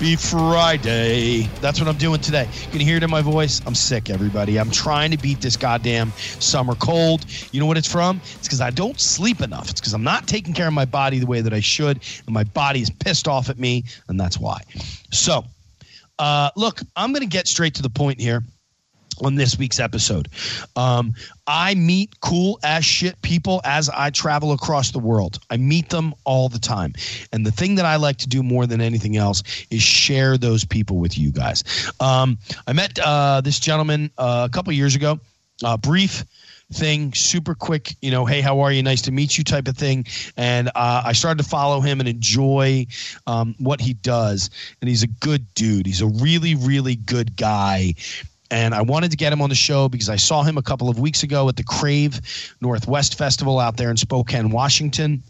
Happy Friday. That's what I'm doing today. You can hear it in my voice. I'm sick, everybody. I'm trying to beat this goddamn summer cold. You know what it's from? It's because I don't sleep enough. It's because I'm not taking care of my body the way that I should, and my body is pissed off at me, and that's why. So, uh, look, I'm going to get straight to the point here on this week's episode. Um, I meet cool as shit people as I travel across the world. I meet them all the time. And the thing that I like to do more than anything else is share those people with you guys. Um, I met uh, this gentleman uh, a couple years ago, uh, brief thing, super quick, you know, hey, how are you? Nice to meet you type of thing. And uh, I started to follow him and enjoy um, what he does. And he's a good dude. He's a really, really good guy and I wanted to get him on the show because I saw him a couple of weeks ago at the Crave Northwest Festival out there in Spokane, Washington.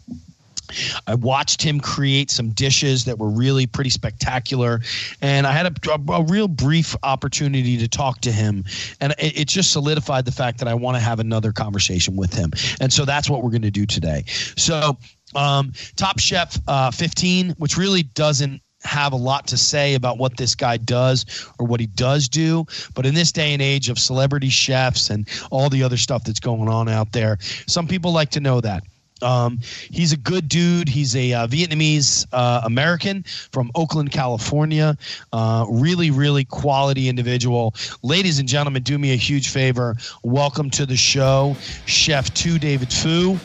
I watched him create some dishes that were really pretty spectacular, and I had a, a, a real brief opportunity to talk to him, and it, it just solidified the fact that I want to have another conversation with him, and so that's what we're going to do today. So, um, Top Chef uh, 15, which really doesn't have a lot to say about what this guy does or what he does do. But in this day and age of celebrity chefs and all the other stuff that's going on out there, some people like to know that. Um, he's a good dude. He's a uh, Vietnamese uh, American from Oakland, California. Uh, really, really quality individual. Ladies and gentlemen, do me a huge favor. Welcome to the show, Chef Tu David Phu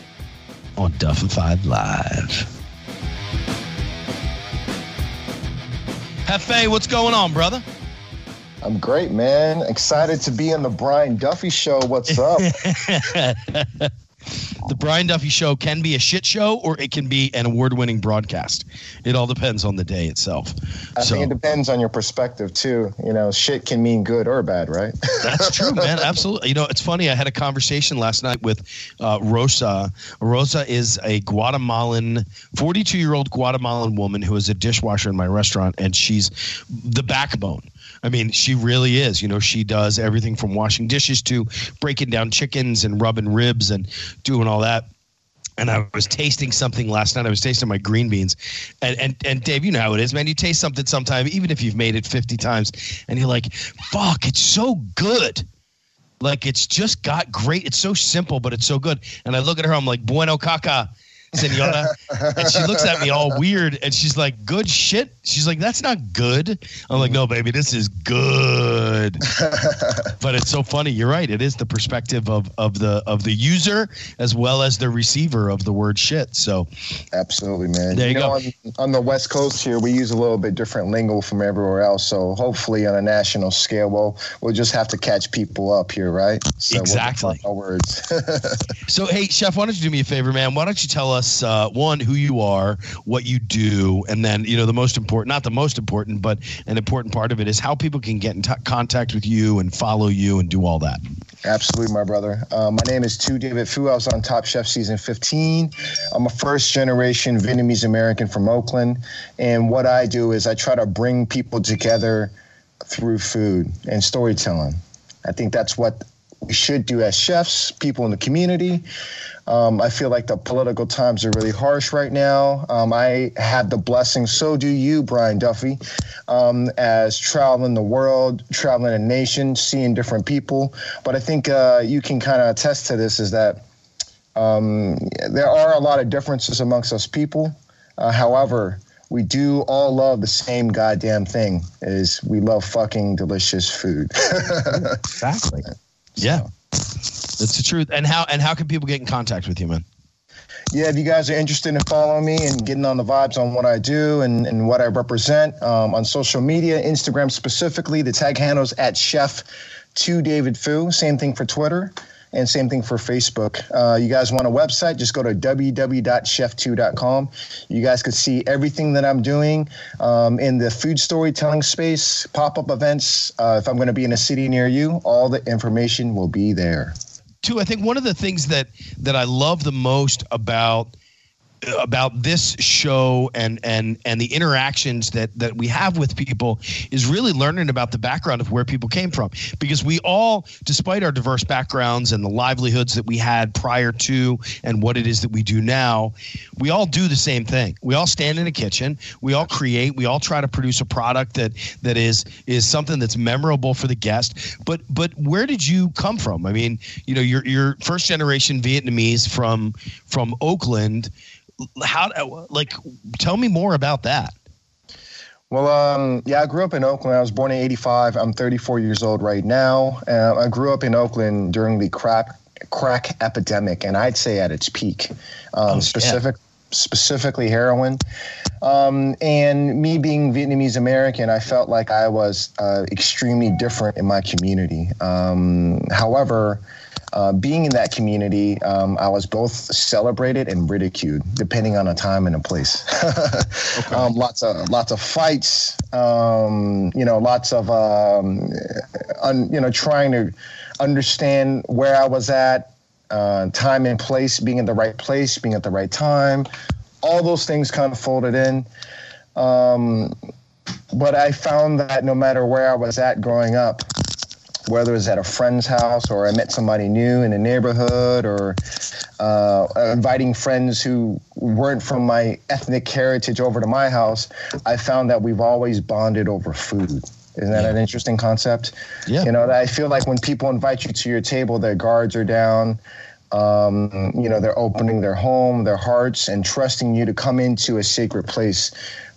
on Duffified Live. Hefe, what's going on, brother? I'm great, man. Excited to be on the Brian Duffy show. What's up? the Brian Duffy Show can be a shit show or it can be an award winning broadcast. It all depends on the day itself. I so, think it depends on your perspective too. You know, shit can mean good or bad, right? that's true, man. Absolutely. You know, it's funny. I had a conversation last night with uh, Rosa. Rosa is a Guatemalan, 42 year old Guatemalan woman who is a dishwasher in my restaurant, and she's the backbone I mean, she really is. You know, she does everything from washing dishes to breaking down chickens and rubbing ribs and doing all that. And I was tasting something last night. I was tasting my green beans, and and and Dave, you know how it is, man. You taste something sometime, even if you've made it fifty times, and you're like, "Fuck, it's so good." Like it's just got great. It's so simple, but it's so good. And I look at her, I'm like, "Bueno caca." Senora. and she looks at me all weird and she's like, good shit. She's like, that's not good. I'm like, no, baby, this is good. but it's so funny. You're right. It is the perspective of, of the of the user as well as the receiver of the word shit. So absolutely, man. There you, you know, go. On, on, the West Coast here, we use a little bit different lingo from everywhere else. So hopefully on a national scale, we'll we'll just have to catch people up here, right? So exactly. We'll words. so hey, chef, why don't you do me a favor, man? Why don't you tell us us uh, one who you are, what you do, and then you know the most important, not the most important, but an important part of it is how people can get in t- contact with you and follow you and do all that. Absolutely, my brother. Uh, my name is Tu David Phu. I was on Top Chef season 15. I'm a first generation Vietnamese American from Oakland, and what I do is I try to bring people together through food and storytelling. I think that's what we should do as chefs, people in the community. Um, I feel like the political times are really harsh right now. Um, I had the blessing, so do you, Brian Duffy, um, as traveling the world, traveling a nation, seeing different people. But I think uh, you can kind of attest to this is that um, there are a lot of differences amongst us people. Uh, however, we do all love the same goddamn thing is we love fucking delicious food. exactly. So. Yeah. That's the truth. And how and how can people get in contact with you, man? Yeah, if you guys are interested in following me and getting on the vibes on what I do and, and what I represent um, on social media, Instagram specifically, the tag handles at Chef Tu David Phu. Same thing for Twitter. And same thing for Facebook. Uh, you guys want a website? Just go to www.cheftu.com. You guys can see everything that I'm doing um, in the food storytelling space, pop up events. Uh, if I'm going to be in a city near you, all the information will be there. Tu, I think one of the things that that I love the most about about this show and and and the interactions that that we have with people is really learning about the background of where people came from. Because we all despite our diverse backgrounds and the livelihoods that we had prior to and what it is that we do now we all do the same thing. We all stand in a kitchen. We all create. We all try to produce a product that that is is something that's memorable for the guest. But but where did you come from? I mean you know you're you're first generation vietnamese from from oakland how like tell me more about that well, um, yeah, I grew up in Oakland. I was born in '85. I'm 34 years old right now. Uh, I grew up in Oakland during the crack crack epidemic, and I'd say at its peak. Um, oh, specific, yeah. specifically heroin. Um, and me being Vietnamese American, I felt like I was uh, extremely different in my community. Um, however, uh, being in that community, um, I was both celebrated and ridiculed, depending on a time and a place. okay. um, lots of lots of fights, um, you know, lots of um, un, you know trying to understand where I was at, uh, time and place, being in the right place, being at the right time, all those things kind of folded in. Um, but I found that no matter where I was at growing up, whether it's at a friend's house or I met somebody new in the neighborhood or uh, inviting friends who weren't from my ethnic heritage over to my house, I found that we've always bonded over food. Isn't that yeah. an interesting concept? Yeah. You know, I feel like when people invite you to your table, their guards are down. Um, you know, they're opening their home, their hearts, and trusting you to come into a sacred place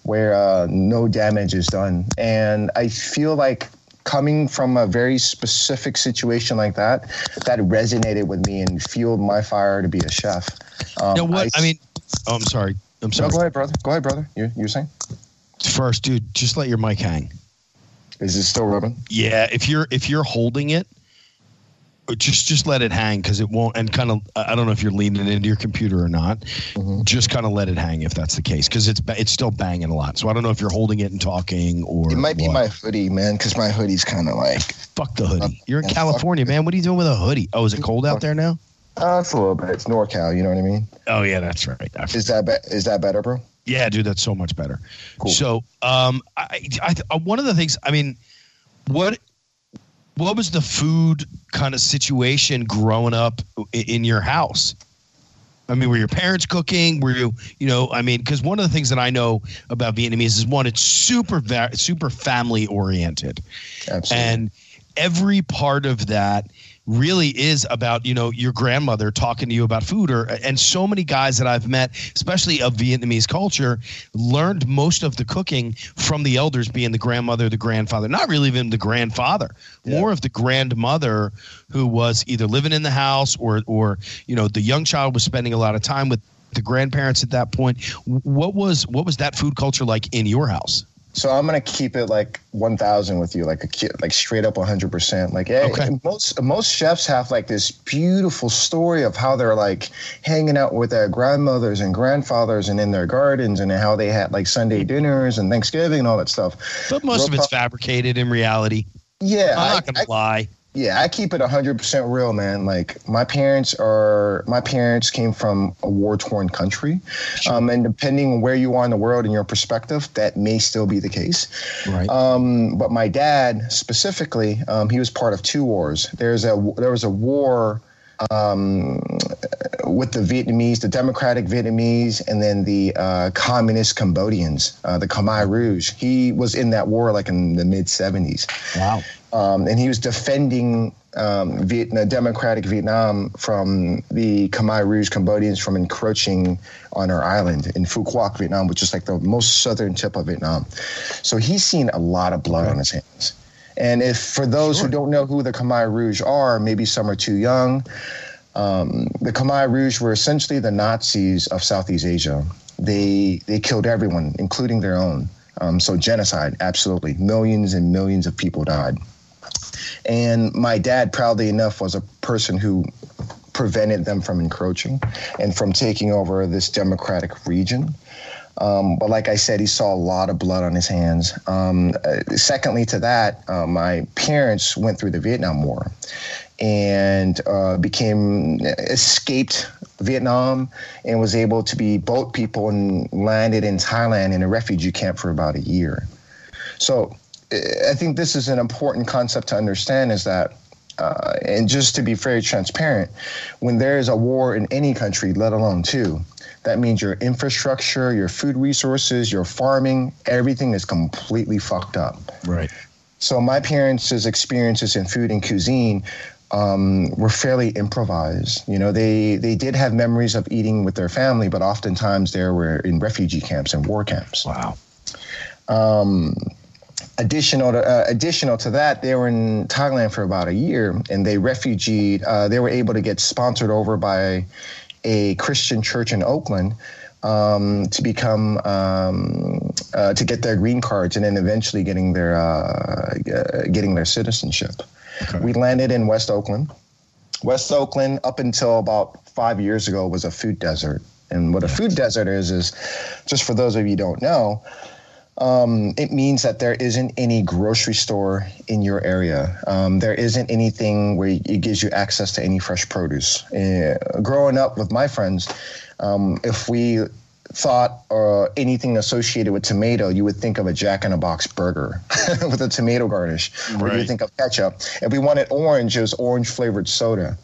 where uh, no damage is done. And I feel like coming from a very specific situation like that, that resonated with me and fueled my fire to be a chef. Um, know what? I, I, mean, oh, I'm sorry. I'm sorry. No, go ahead, brother. Go ahead, brother. You you're saying? First, dude, just let your mic hang. Is it still rubbing? Yeah. If you're if you're holding it, just just let it hang because it won't and kind of i don't know if you're leaning into your computer or not. Mm-hmm. just kind of let it hang if that's the case because it's it's still banging a lot. So i don't know if you're holding it and talking or it might be what. my hoodie man because my hoodie's kind of like fuck the hoodie. You're in california man. What are you doing with a hoodie? Oh is it cold out there now? Uh, it's a little bit. It's norcal you know what i mean? Oh yeah that's right. Is that be- is that better bro? Yeah dude that's so much better. Cool. so um I, I, I one of the things i mean what what was the food kind of situation growing up in your house? I mean, were your parents cooking? Were you, you know, I mean, because one of the things that I know about Vietnamese is one, it's super, super family oriented. Absolutely. And every part of that really is about you know your grandmother talking to you about food or and so many guys that I've met especially of Vietnamese culture learned most of the cooking from the elders being the grandmother the grandfather not really even the grandfather yeah. more of the grandmother who was either living in the house or or you know the young child was spending a lot of time with the grandparents at that point what was what was that food culture like in your house so I'm gonna keep it like 1,000 with you, like a kid, like straight up 100. percent Like, hey, okay. most most chefs have like this beautiful story of how they're like hanging out with their grandmothers and grandfathers and in their gardens and how they had like Sunday dinners and Thanksgiving and all that stuff. But most Real of it's fabricated in reality. Yeah, I'm not gonna I, lie. Yeah, I keep it 100% real, man. Like my parents are my parents came from a war-torn country. Sure. Um, and depending on where you are in the world and your perspective, that may still be the case. Right. Um, but my dad specifically, um, he was part of two wars. There's a there was a war um, with the Vietnamese, the Democratic Vietnamese, and then the uh, Communist Cambodians, uh, the Khmer Rouge. He was in that war like in the mid 70s. Wow. Um, and he was defending um, Vietnam, Democratic Vietnam from the Khmer Rouge Cambodians from encroaching on our island in Phu Quoc, Vietnam, which is like the most southern tip of Vietnam. So he's seen a lot of blood on his hands. And if for those sure. who don't know who the Khmer Rouge are, maybe some are too young. Um, the Khmer Rouge were essentially the Nazis of Southeast Asia. They they killed everyone, including their own. Um, so genocide, absolutely. Millions and millions of people died. And my dad, proudly enough, was a person who prevented them from encroaching and from taking over this democratic region. Um, but like I said, he saw a lot of blood on his hands. Um, uh, secondly to that, uh, my parents went through the Vietnam War and uh, became escaped Vietnam and was able to be boat people and landed in Thailand in a refugee camp for about a year. So I think this is an important concept to understand is that uh, and just to be very transparent, when there is a war in any country, let alone two, that means your infrastructure, your food resources, your farming, everything is completely fucked up. Right. So my parents' experiences in food and cuisine um, were fairly improvised. You know, they they did have memories of eating with their family, but oftentimes they were in refugee camps and war camps. Wow. Um, additional to, uh, additional to that, they were in Thailand for about a year, and they refugeed. Uh, they were able to get sponsored over by a Christian church in Oakland um, to become um, uh, to get their green cards, and then eventually getting their uh, uh, getting their citizenship. Okay. We landed in West Oakland. West Oakland, up until about five years ago, was a food desert. And what a food desert is, is just for those of you who don't know, um, it means that there isn't any grocery store in your area. Um, there isn't anything where it gives you access to any fresh produce. Uh, growing up with my friends, um, if we thought or uh, anything associated with tomato, you would think of a Jack in a Box burger with a tomato garnish, right. or you think of ketchup. If we wanted orange, it was orange flavored soda.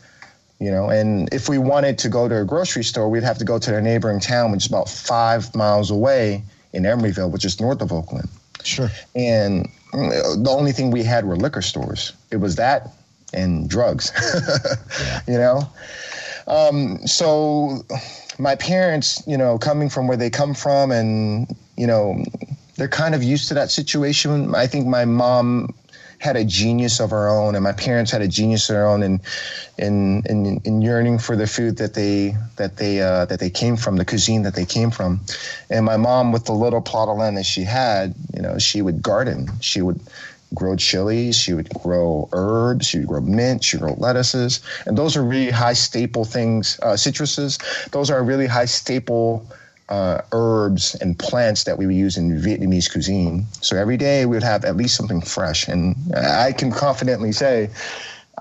You know, and if we wanted to go to a grocery store, we'd have to go to the neighboring town, which is about five miles away in Emeryville, which is north of Oakland. Sure. And mm, the only thing we had were liquor stores. It was that and drugs. yeah. You know, um, so my parents, you know, coming from where they come from, and you know, they're kind of used to that situation. I think my mom had a genius of our own, and my parents had a genius of their own, in in in, in yearning for the food that they that they uh, that they came from, the cuisine that they came from. And my mom, with the little plot of land that she had, you know, she would garden. She would grow chilies, she would grow herbs, she would grow mint, she would grow lettuces, and those are really high staple things. Uh, citruses, those are really high staple uh, herbs and plants that we would use in Vietnamese cuisine. So every day we would have at least something fresh. And I can confidently say,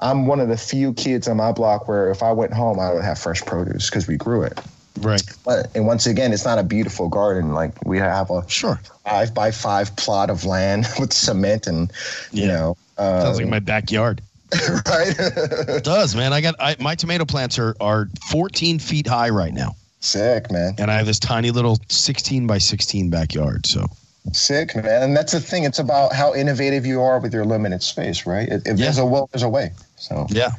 I'm one of the few kids on my block where if I went home, I would have fresh produce because we grew it. Right. But, and once again, it's not a beautiful garden. Like we have a sure five by five plot of land with cement and, yeah. you know. Uh, Sounds like my backyard. right. it does, man. I got I, my tomato plants are, are 14 feet high right now. Sick, man. And I have this tiny little 16 by 16 backyard. So sick, man. And that's the thing. It's about how innovative you are with your limited space, right? If yeah. there's a will, there's a way. So yeah.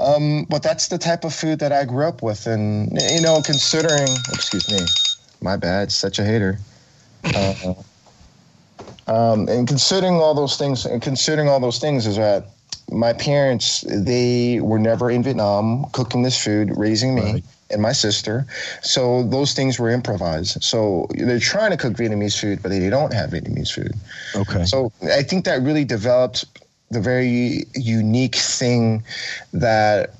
Um, but that's the type of food that I grew up with, and you know, considering, excuse me, my bad, such a hater. Uh, um, and considering all those things, and considering all those things, is that my parents they were never in Vietnam cooking this food, raising me. Right and my sister. So those things were improvised. So they're trying to cook Vietnamese food, but they don't have Vietnamese food. Okay. So I think that really developed the very unique thing that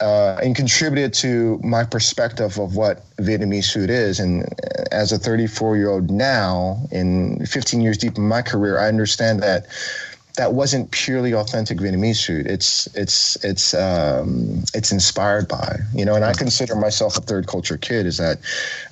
uh, and contributed to my perspective of what Vietnamese food is. And as a 34 year old now, in 15 years deep in my career, I understand that that wasn't purely authentic Vietnamese food. It's it's it's um, it's inspired by you know, and I consider myself a third culture kid. Is that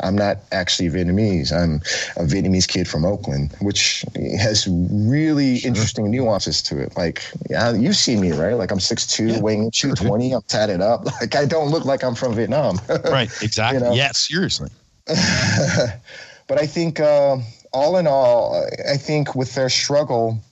I'm not actually Vietnamese. I'm a Vietnamese kid from Oakland, which has really sure. interesting nuances to it. Like yeah, you've seen me right? Like I'm 6'2", yeah, weighing 220. I'm tatted up. Like I don't look like I'm from Vietnam. right. Exactly. you know? Yeah. Seriously. but I think uh, all in all, I think with their struggle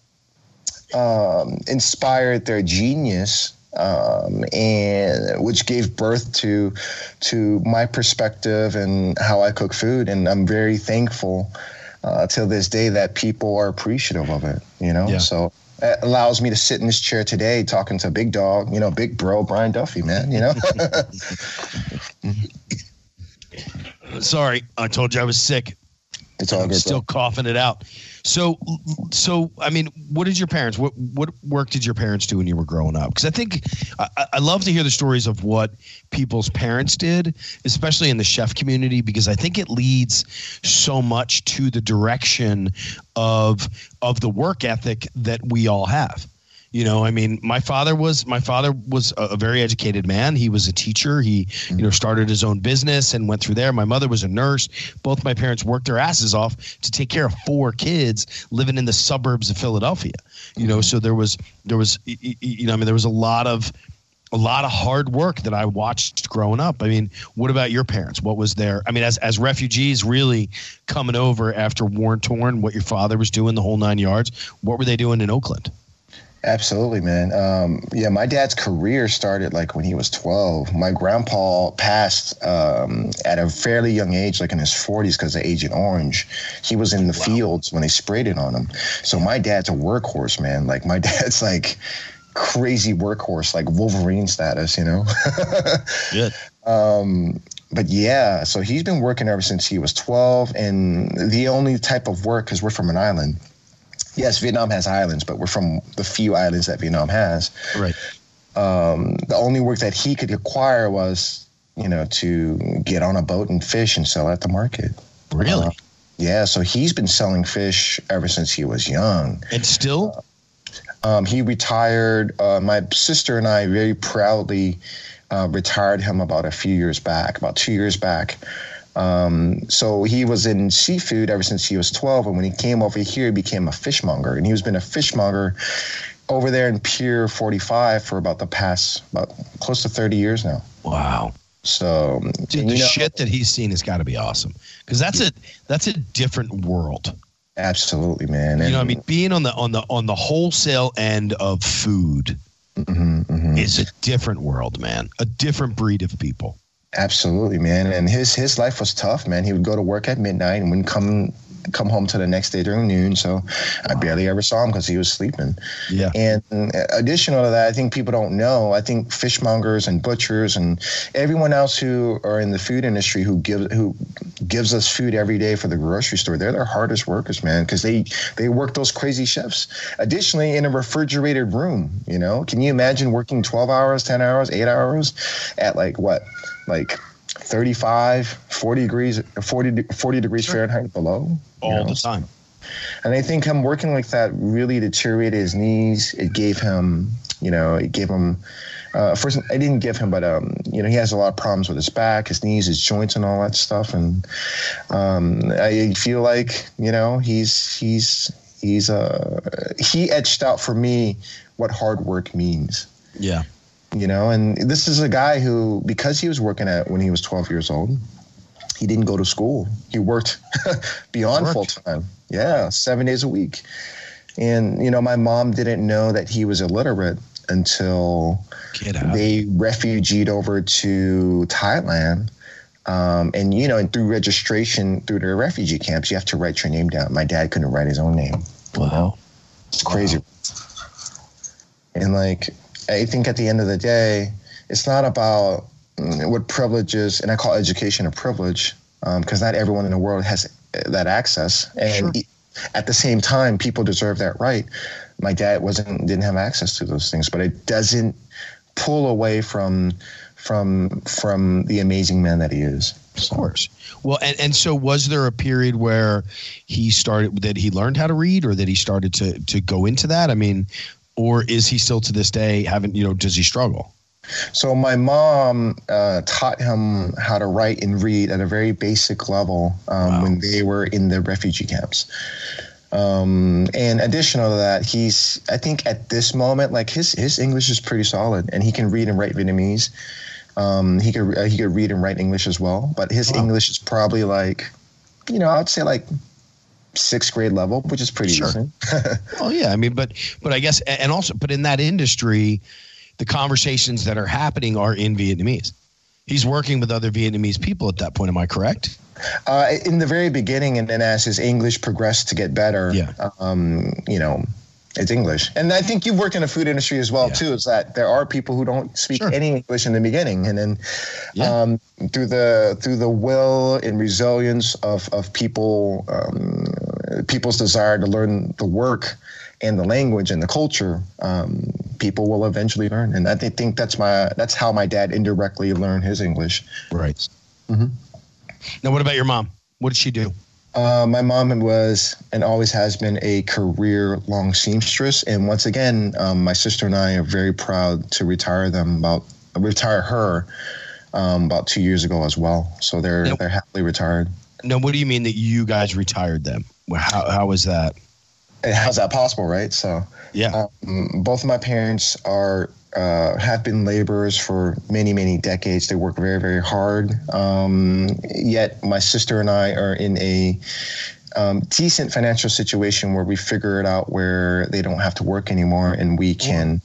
um, inspired their genius um, and which gave birth to to my perspective and how I cook food. And I'm very thankful uh, till this day that people are appreciative of it. You know, yeah. so it allows me to sit in this chair today talking to big dog, you know, big bro Brian Duffy, man. You know. Sorry, I told you I was sick. It's all I'm good. Still bro. coughing it out. So, so I mean, what did your parents? What what work did your parents do when you were growing up? Because I think I, I love to hear the stories of what people's parents did, especially in the chef community, because I think it leads so much to the direction of of the work ethic that we all have you know i mean my father was my father was a, very educated man he was a teacher he you know started his own business and went through there my mother was a nurse both my parents worked their asses off to take care of four kids living in the suburbs of philadelphia you know so there was there was you know i mean there was a lot of a lot of hard work that I watched growing up. I mean, what about your parents? What was their? I mean, as as refugees, really coming over after war torn, what your father was doing, the whole nine yards. What were they doing in Oakland? Absolutely, man. Um, yeah, my dad's career started like when he was 12. My grandpa passed um, at a fairly young age, like in his 40s, because of Agent Orange. He was in the wow. fields when they sprayed it on him. So my dad's a workhorse, man. Like my dad's like crazy workhorse, like Wolverine status, you know? Good. Um, but yeah, so he's been working ever since he was 12. And the only type of work, because we're from an island, yes, Vietnam has islands, but we're from the few islands that Vietnam has. Right. Um, the only work that he could acquire was, you know, to get on a boat and fish and sell at the market. Really? Uh, yeah. So he's been selling fish ever since he was young. And still? Uh, um, he retired. Uh, my sister and I very proudly uh, retired him about a few years back, about two years back. Um, so he was in seafood ever since he was 12. And when he came over here, he became a fishmonger. And he has been a fishmonger over there in Pier 45 for about the past, about close to 30 years now. Wow. So, Dude, the know, shit that he's seen has got to be awesome because that's a that's a different world. Absolutely, man. And, you know, I mean, being on the on the on the wholesale end of food mm-hmm, mm-hmm. is a different world, man. A different breed of people. Absolutely, man. And his his life was tough, man. He would go to work at midnight and wouldn't come come home to the next day during noon. So wow. I barely ever saw him because he was sleeping. Yeah. And uh, additional to that, I think people don't know. I think fishmongers and butchers and everyone else who are in the food industry who gives who gives us food every day for the grocery store, they're the hardest workers, man, because they they work those crazy shifts. Additionally, in a refrigerated room, you know, can you imagine working 12 hours, 10 hours, eight hours at like what, like 35, 40 degrees, 40, 40 degrees sure. Fahrenheit below. All know? the time. And I think him working like that really deteriorated his knees. It gave him, you know, it gave him, uh, first, I didn't give him, but, um, you know, he has a lot of problems with his back, his knees, his joints, and all that stuff. And um, I feel like, you know, he's, he's, he's, uh, he etched out for me what hard work means. Yeah you know and this is a guy who because he was working at when he was 12 years old he didn't go to school. He worked beyond full time yeah seven days a week. And you know my mom didn't know that he was illiterate until they refugeed over to thailand. Um, and you know and through registration through the refugee camps you have to write your name down. My dad couldn't write his own name. Wow. It's crazy. Wow. and like I think at the end of the day, it's not about mm, what privileges, and I call education a privilege because um, not everyone in the world has that access. And sure. at the same time, people deserve that right. My dad wasn't didn't have access to those things, but it doesn't pull away from from from the amazing man that he is. Of course. Well, and, and so was there a period where he started that he learned how to read or that he started to to go into that? I mean, or is he still to this day having you know does he struggle so my mom uh, taught him how to write and read at a very basic level um, wow. when they were in the refugee camps um, and additional to that he's i think at this moment like his his english is pretty solid and he can read and write vietnamese um, he could uh, he could read and write english as well but his wow. english is probably like you know i'd say like sixth grade level, which is pretty sure. decent. well, yeah, I mean, but but I guess, and also, but in that industry, the conversations that are happening are in Vietnamese. He's working with other Vietnamese people at that point. Am I correct? Uh, in the very beginning, and then as his English progressed to get better, yeah. um, you know, it's English. And I think you've worked in the food industry as well yeah. too. Is that there are people who don't speak sure. any English in the beginning, and then yeah. um, through the through the will and resilience of of people um, people's desire to learn the work and the language and the culture, um, people will eventually learn. And I think that's my that's how my dad indirectly learned his English. Right. Mm-hmm. Now, what about your mom? What did she do? Uh, my mom was and always has been a career long seamstress. And once again, um, my sister and I are very proud to retire them about retire her um, about two years ago as well. So they're they're happily retired. Now, what do you mean that you guys retired them? How how was that? how's that possible, right? So yeah, um, both of my parents are uh, have been laborers for many, many decades. They work very, very hard. Um, yet my sister and I are in a um, decent financial situation where we figure it out where they don't have to work anymore and we can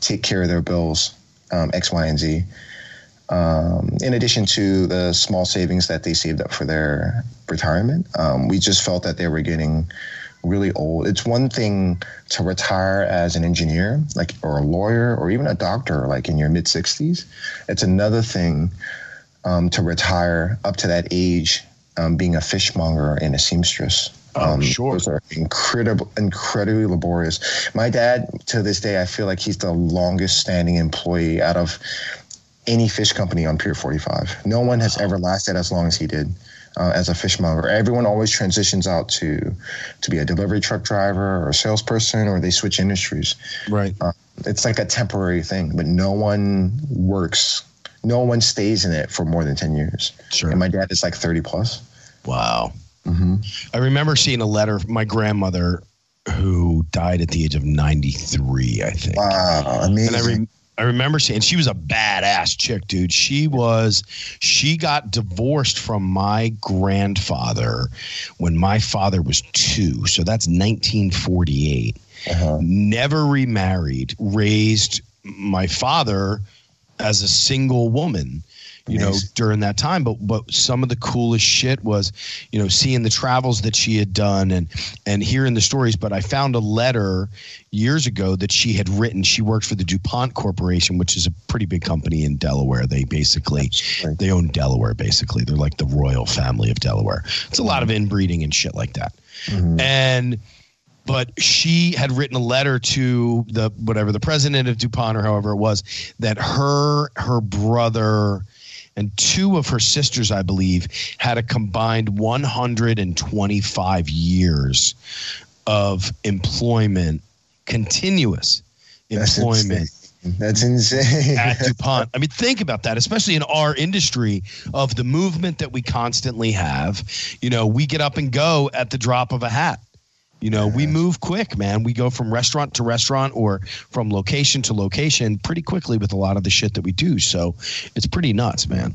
take care of their bills, um, X, Y, and Z. Um, in addition to the small savings that they saved up for their retirement, um, we just felt that they were getting really old. It's one thing to retire as an engineer, like or a lawyer, or even a doctor, like in your mid sixties. It's another thing um, to retire up to that age, um, being a fishmonger and a seamstress. Oh, um, sure. Those are incredible, incredibly laborious. My dad, to this day, I feel like he's the longest standing employee out of any fish company on Pier 45. No one has ever lasted as long as he did uh, as a fishmonger. Everyone always transitions out to to be a delivery truck driver or a salesperson, or they switch industries. Right. Uh, it's like a temporary thing, but no one works. No one stays in it for more than ten years. Sure. And my dad is like thirty plus. Wow. Mm-hmm. I remember seeing a letter from my grandmother who died at the age of 93, I think. Wow, amazing. And I, re- I remember seeing she was a badass chick, dude. She was she got divorced from my grandfather when my father was 2. So that's 1948. Uh-huh. Never remarried, raised my father as a single woman you know, during that time. But but some of the coolest shit was, you know, seeing the travels that she had done and and hearing the stories. But I found a letter years ago that she had written. She worked for the DuPont Corporation, which is a pretty big company in Delaware. They basically right. they own Delaware. Basically, they're like the royal family of Delaware. It's a lot of inbreeding and shit like that. Mm-hmm. And but she had written a letter to the whatever the president of DuPont or however it was that her her brother and two of her sisters, I believe, had a combined 125 years of employment, continuous employment. That's insane. at DuPont. I mean, think about that, especially in our industry of the movement that we constantly have. You know, we get up and go at the drop of a hat. You know, we move quick, man. We go from restaurant to restaurant or from location to location pretty quickly with a lot of the shit that we do. So it's pretty nuts, man.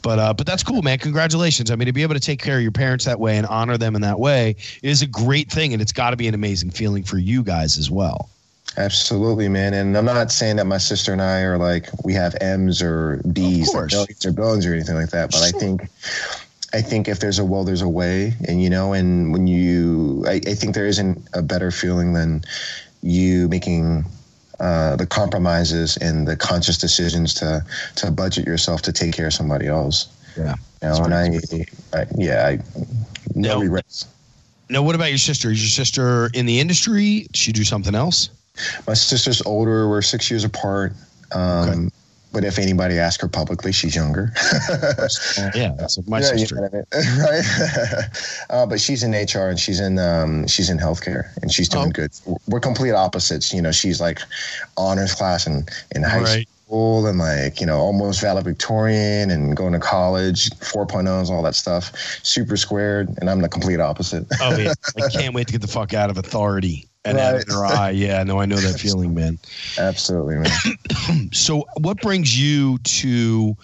But uh, but that's cool, man. Congratulations. I mean, to be able to take care of your parents that way and honor them in that way is a great thing, and it's got to be an amazing feeling for you guys as well. Absolutely, man. And I'm not saying that my sister and I are like we have M's or B's, or billions or billions or anything like that. But sure. I think I think if there's a will, there's a way, and you know, and when you, I, I think there isn't a better feeling than you making uh, the compromises and the conscious decisions to to budget yourself to take care of somebody else. Yeah, you know, and I, I, yeah, I, no now, regrets. Now, what about your sister? Is your sister in the industry? Did she do something else? My sister's older. We're six years apart. Um, okay. But if anybody asks her publicly, she's younger. yeah, that's my yeah, sister, you know right? uh, but she's in HR and she's in um, she's in healthcare and she's doing oh. good. We're complete opposites. You know, she's like honors class and in high right. school and like you know almost valedictorian and going to college, 4.0s, all that stuff. Super squared, and I'm the complete opposite. oh yeah, I can't wait to get the fuck out of authority and right. their eye. Yeah, no, I know that feeling, man. Absolutely, man. so, what brings you to,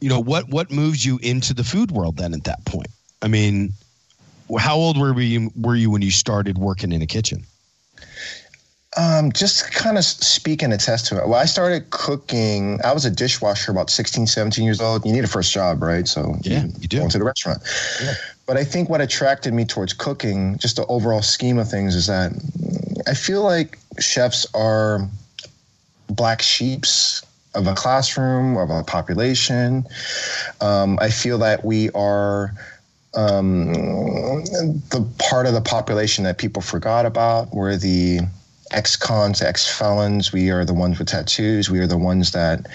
you know, what what moves you into the food world then at that point? I mean, how old were you were you when you started working in a kitchen? Um, just kind of speak and attest to it. Well, I started cooking. I was a dishwasher about 16, 17 years old. You need a first job, right? So yeah, you, you do. Go to the restaurant. Yeah. But I think what attracted me towards cooking, just the overall scheme of things, is that I feel like chefs are black sheeps of a classroom, of a population. Um, I feel that we are um, the part of the population that people forgot about were the ex-cons, ex-felons. We are the ones with tattoos. We are the ones that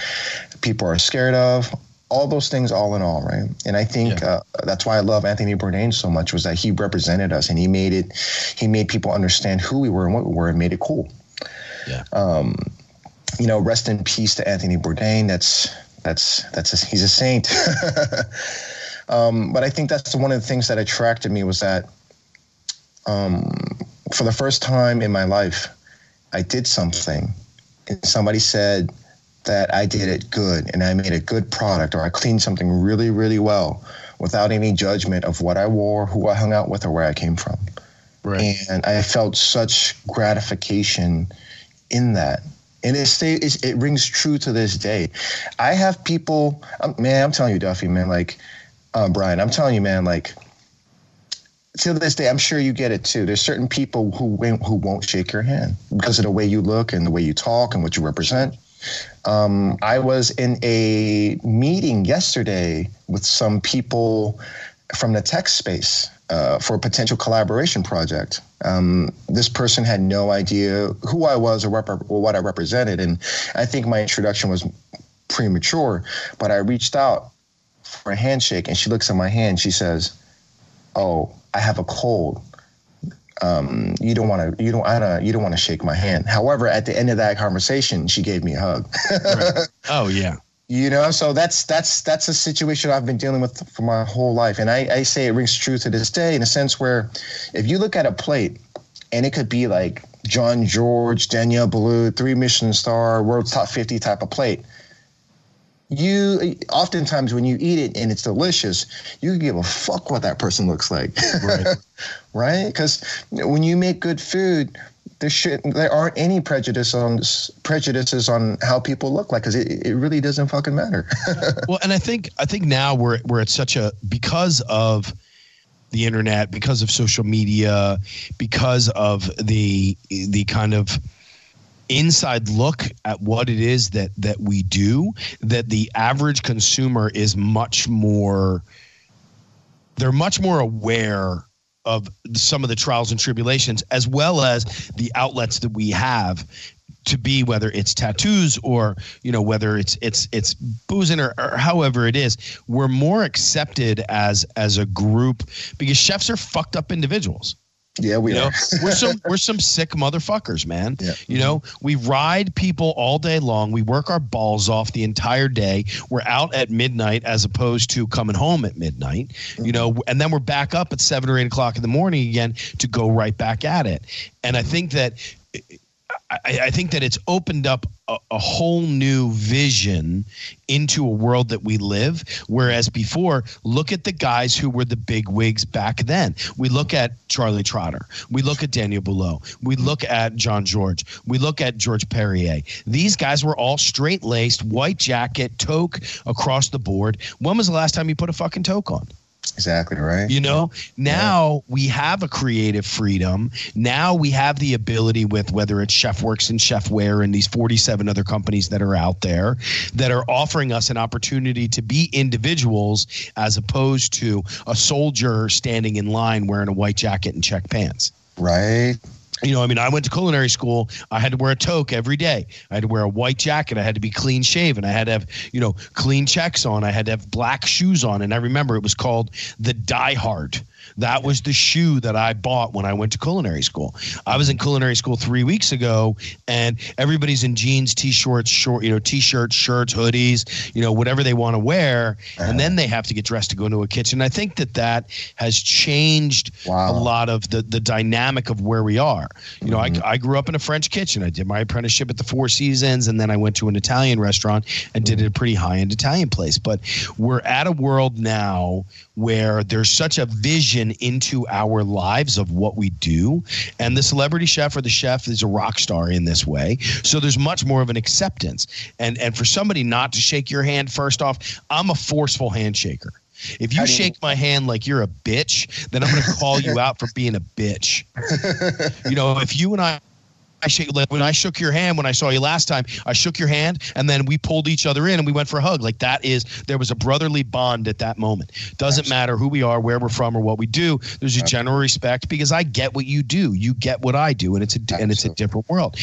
people are scared of. All those things, all in all, right? And I think yeah. uh, that's why I love Anthony Bourdain so much was that he represented us and he made it. He made people understand who we were and what we were, and made it cool. Yeah. Um, you know, rest in peace to Anthony Bourdain. That's that's that's a, he's a saint. um, but I think that's one of the things that attracted me was that um, for the first time in my life, I did something, and somebody said that I did it good and I made a good product or I cleaned something really, really well without any judgment of what I wore, who I hung out with, or where I came from. Right. And I felt such gratification in that. And it stays, it rings true to this day. I have people, um, man, I'm telling you, Duffy, man, like, uh, Brian, I'm telling you, man, like, to this day, I'm sure you get it too. There's certain people who who won't shake your hand because of the way you look and the way you talk and what you represent. Um, I was in a meeting yesterday with some people from the tech space uh, for a potential collaboration project. Um, this person had no idea who I was or, rep- or what I represented, and I think my introduction was premature. But I reached out for a handshake, and she looks at my hand. She says, "Oh, I have a cold. Um, you don't want to. You don't. I don't. You don't want to shake my hand." However, at the end of that conversation, she gave me a hug. right. Oh yeah. You know, so that's that's that's a situation I've been dealing with for my whole life, and I, I say it rings true to this day in a sense where, if you look at a plate, and it could be like Jean-Georges, Daniel Boulud, three Michelin star, world top fifty type of plate you oftentimes when you eat it and it's delicious, you give a fuck what that person looks like, right? Because right? when you make good food, there should there aren't any prejudice on prejudices on how people look like because it, it really doesn't fucking matter. well, and I think I think now we're we're at such a because of the internet, because of social media, because of the the kind of inside look at what it is that that we do that the average consumer is much more they're much more aware of some of the trials and tribulations as well as the outlets that we have to be whether it's tattoos or you know whether it's it's it's boozing or, or, however it is we're more accepted as as a group because chefs are fucked up individuals yeah, we you are. Know, we're some we're some sick motherfuckers, man. Yeah. You know, we ride people all day long. We work our balls off the entire day. We're out at midnight as opposed to coming home at midnight. Mm-hmm. You know, and then we're back up at seven or eight o'clock in the morning again to go right back at it. And I think that I, I, think that it's opened up a, a, whole new vision into a world that we live. Whereas before, look at the guys who were the big wigs back then. We look at Charlie Trotter. We look at Daniel Boulud. We look at Jean-Georges. We look at Georges Perrier. These guys were all straight laced, white jacket, toque across the board. When was the last time you put a fucking toque on? Exactly right. You know, now yeah. we have a creative freedom. Now we have the ability with whether it's ChefWorks and Chefwear and these 47 other companies that are out there that are offering us an opportunity to be individuals as opposed to a soldier standing in line wearing a white jacket and check pants. Right you know, I mean, I went to culinary school. I had to wear a toque every day. I had to wear a white jacket. I had to be clean shaven. I had to have, you know, clean checks on. I had to have black shoes on. And I remember it was called the Die Hard. That was the shoe that I bought when I went to culinary school. I was in culinary school three weeks ago, and everybody's in jeans, t-shirts, short, you know, t-shirts, shirts, hoodies, you know, whatever they want to wear, and then they have to get dressed to go into a kitchen. I think that that has changed wow. a lot of the the dynamic of where we are. You know, mm-hmm. I I grew up in a French kitchen. I did my apprenticeship at the Four Seasons, and then I went to an Italian restaurant and did it a pretty high end Italian place. But we're at a world now where there's such a vision into our lives of what we do. And the celebrity chef or the chef is a rock star in this way. So there's much more of an acceptance. And and for somebody not to shake your hand first off, I'm a forceful handshaker. If you shake my hand like you're a bitch, then I'm going to call you out for being a bitch. you know, if you and I I shake like when I shook your hand when I saw you last time. I shook your hand, and then we pulled each other in and we went for a hug. Like that is there was a brotherly bond at that moment. Doesn't Absolutely. matter who we are, where we're from, or what we do. There's a general respect because I get what you do. You get what I do, and it's a Absolutely. and it's a different world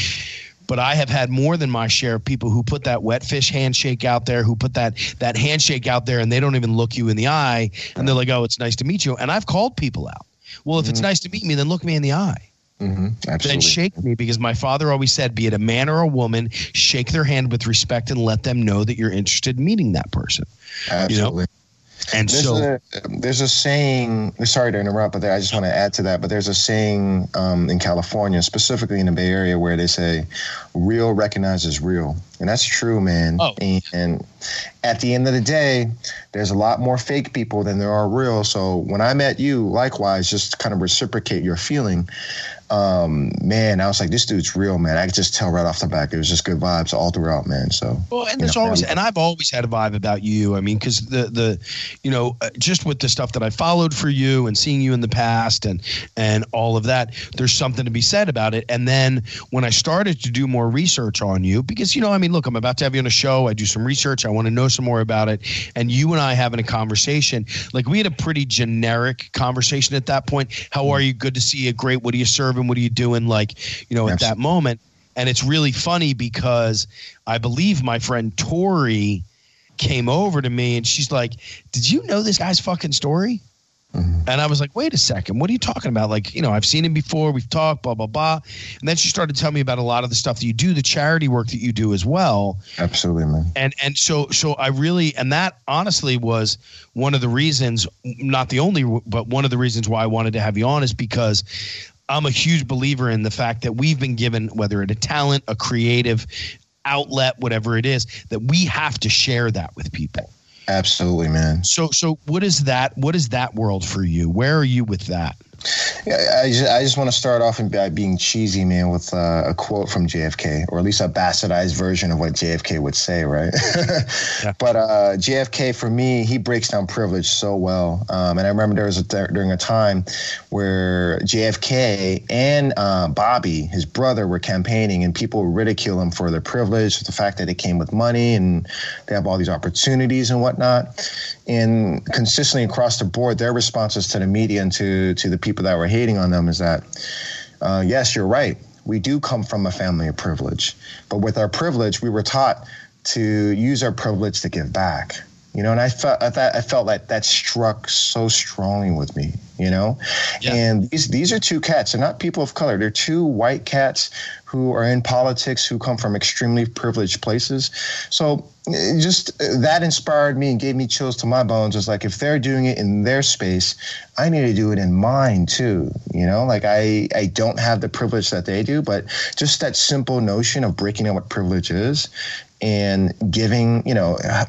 but I have had more than my share of people who put that wet fish handshake out there, who put that that handshake out there, and they don't even look you in the eye, and they're like, "Oh, it's nice to meet you." And I've called people out. Well, if mm-hmm. it's nice to meet me, then look me in the eye. Mm-hmm. Then shake me because my father always said, be it a man or a woman, shake their hand with respect and let them know that you're interested in meeting that person. Absolutely. You know? And there's so a, there's a saying. Sorry to interrupt, but I just want to add to that. But there's a saying um, in California, specifically in the Bay Area, where they say, "Real recognizes real," and that's true, man. Oh. And, and at the end of the day, there's a lot more fake people than there are real. So when I met you, likewise, just kind of reciprocate your feeling um, man, I was like, this dude's real, man. I could just tell right off the back. It was just good vibes all throughout, man. So well, and there's know, always, and I've always had a vibe about you. I mean, because the the, you know, uh, just with the stuff that I followed for you and seeing you in the past and and all of that, there's something to be said about it. And then when I started to do more research on you, because you know, I mean, look, I'm about to have you on a show. I do some research. I want to know some more about it. And you and I having a conversation, like we had a pretty generic conversation at that point. How are you? Good to see you. Great. What do you serve? What are you doing? Like, you know, at that moment. And it's really funny because I believe my friend Tori came over to me and she's like, Did you know this guy's fucking story? Mm-hmm. And I was like, wait a second, what are you talking about? Like, you know, I've seen him before, we've talked, blah, blah, blah. And then she started telling me about a lot of the stuff that you do, the charity work that you do as well. Absolutely, man. And and so so I really and that honestly was one of the reasons, not the only but one of the reasons why I wanted to have you on is because I'm a huge believer in the fact that we've been given, whether it's a talent, a creative outlet, whatever it is, that we have to share that with people. Absolutely, man. So, so what is that? What is that world for you? Where are you with that? Yeah, I just, I just want to start off by being cheesy, man, with uh, a quote from JFK, or at least a bastardized version of what JFK would say, right? yeah. But uh, JFK, for me, he breaks down privilege so well. Um, and I remember there was a th- during a time where JFK and uh, Bobby, his brother, were campaigning, and people ridicule him for their privilege, the fact that it came with money and they have all these opportunities and whatnot. And consistently across the board, their responses to the media and to to the people that were hating on them is that, uh, yes, you're right. We do come from a family of privilege, but with our privilege, we were taught to use our privilege to give back. You know, and I felt I, thought, I felt like that struck so strongly with me. You know, yeah. and these these are two cats. They're not people of color. They're two white cats who are in politics who come from extremely privileged places. So just that inspired me and gave me chills to my bones. It's like if they're doing it in their space, I need to do it in mine too. You know, like I I don't have the privilege that they do, but just that simple notion of breaking down what privilege is and giving, you know, uh,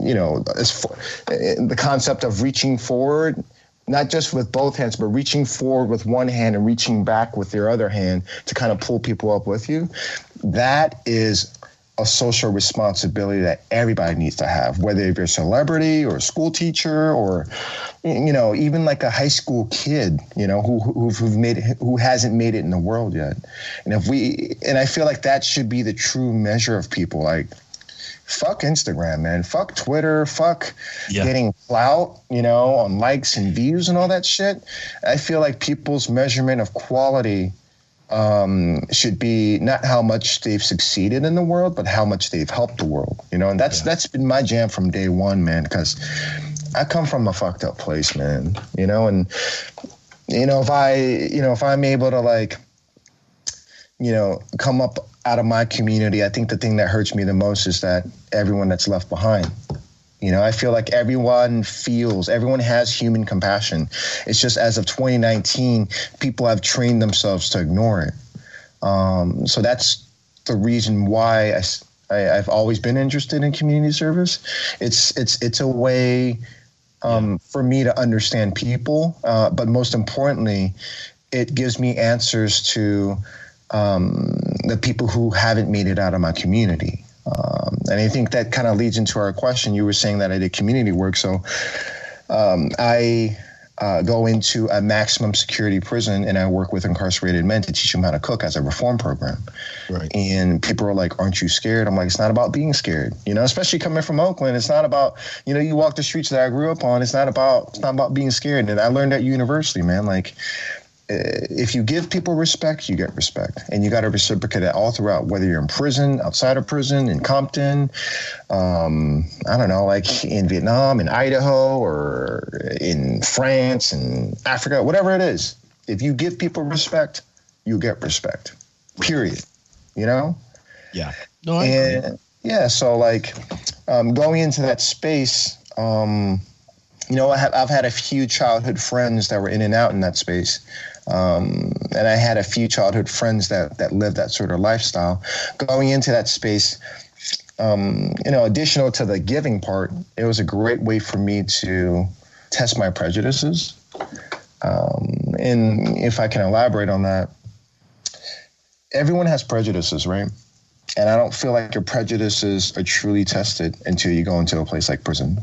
you know, for, the concept of reaching forward, not just with both hands, but reaching forward with one hand and reaching back with your other hand to kind of pull people up with you. That is a social responsibility that everybody needs to have, whether you're a celebrity or a school teacher or, you know, even like a high school kid, you know, who who who've made it, who hasn't made it in the world yet. And if we, and I feel like that should be the true measure of people. Like, fuck Instagram, man. Fuck Twitter. Fuck yeah. getting clout, you know, on likes and views and all that shit. I feel like people's measurement of quality um, should be not how much they've succeeded in the world, but how much they've helped the world. You know, and that's yeah. that's been my jam from day one, man. Because I come from a fucked up place, man. You know, and you know if I, you know, if I'm able to like, you know, come up out of my community, I think the thing that hurts me the most is that everyone that's left behind. You know, I feel like everyone feels, everyone has human compassion. It's just as of 2019, people have trained themselves to ignore it. Um, so that's the reason why I, I, have always been interested in community service. It's it's it's a way um, for me to understand people, uh, but most importantly, it gives me answers to um, the people who haven't made it out of my community. Um, and I think that kind of leads into our question. You were saying that I did community work, so um, I uh, go into a maximum security prison and I work with incarcerated men to teach them how to cook as a reform program. Right. And people are like, Aren't you scared? I'm like, It's not about being scared. You know, especially coming from Oakland, it's not about, you know, you walk the streets that I grew up on, it's not about it's not about being scared. And I learned at university, man. Like if you give people respect, you get respect, and you got to reciprocate it all throughout. Whether you're in prison, outside of prison, in Compton, um, I don't know, like in Vietnam, in Idaho, or in France, and Africa, whatever it is. If you give people respect, you get respect. Period. You know. Yeah. No, I and agree. yeah, so like um, going into that space. Um, you know, I have, I've had a few childhood friends that were in and out in that space. Um, and I had a few childhood friends that that lived that sort of lifestyle. Going into that space, um, you know, additional to the giving part, it was a great way for me to test my prejudices. Um, and if I can elaborate on that, everyone has prejudices, right? And I don't feel like your prejudices are truly tested until you go into a place like prison.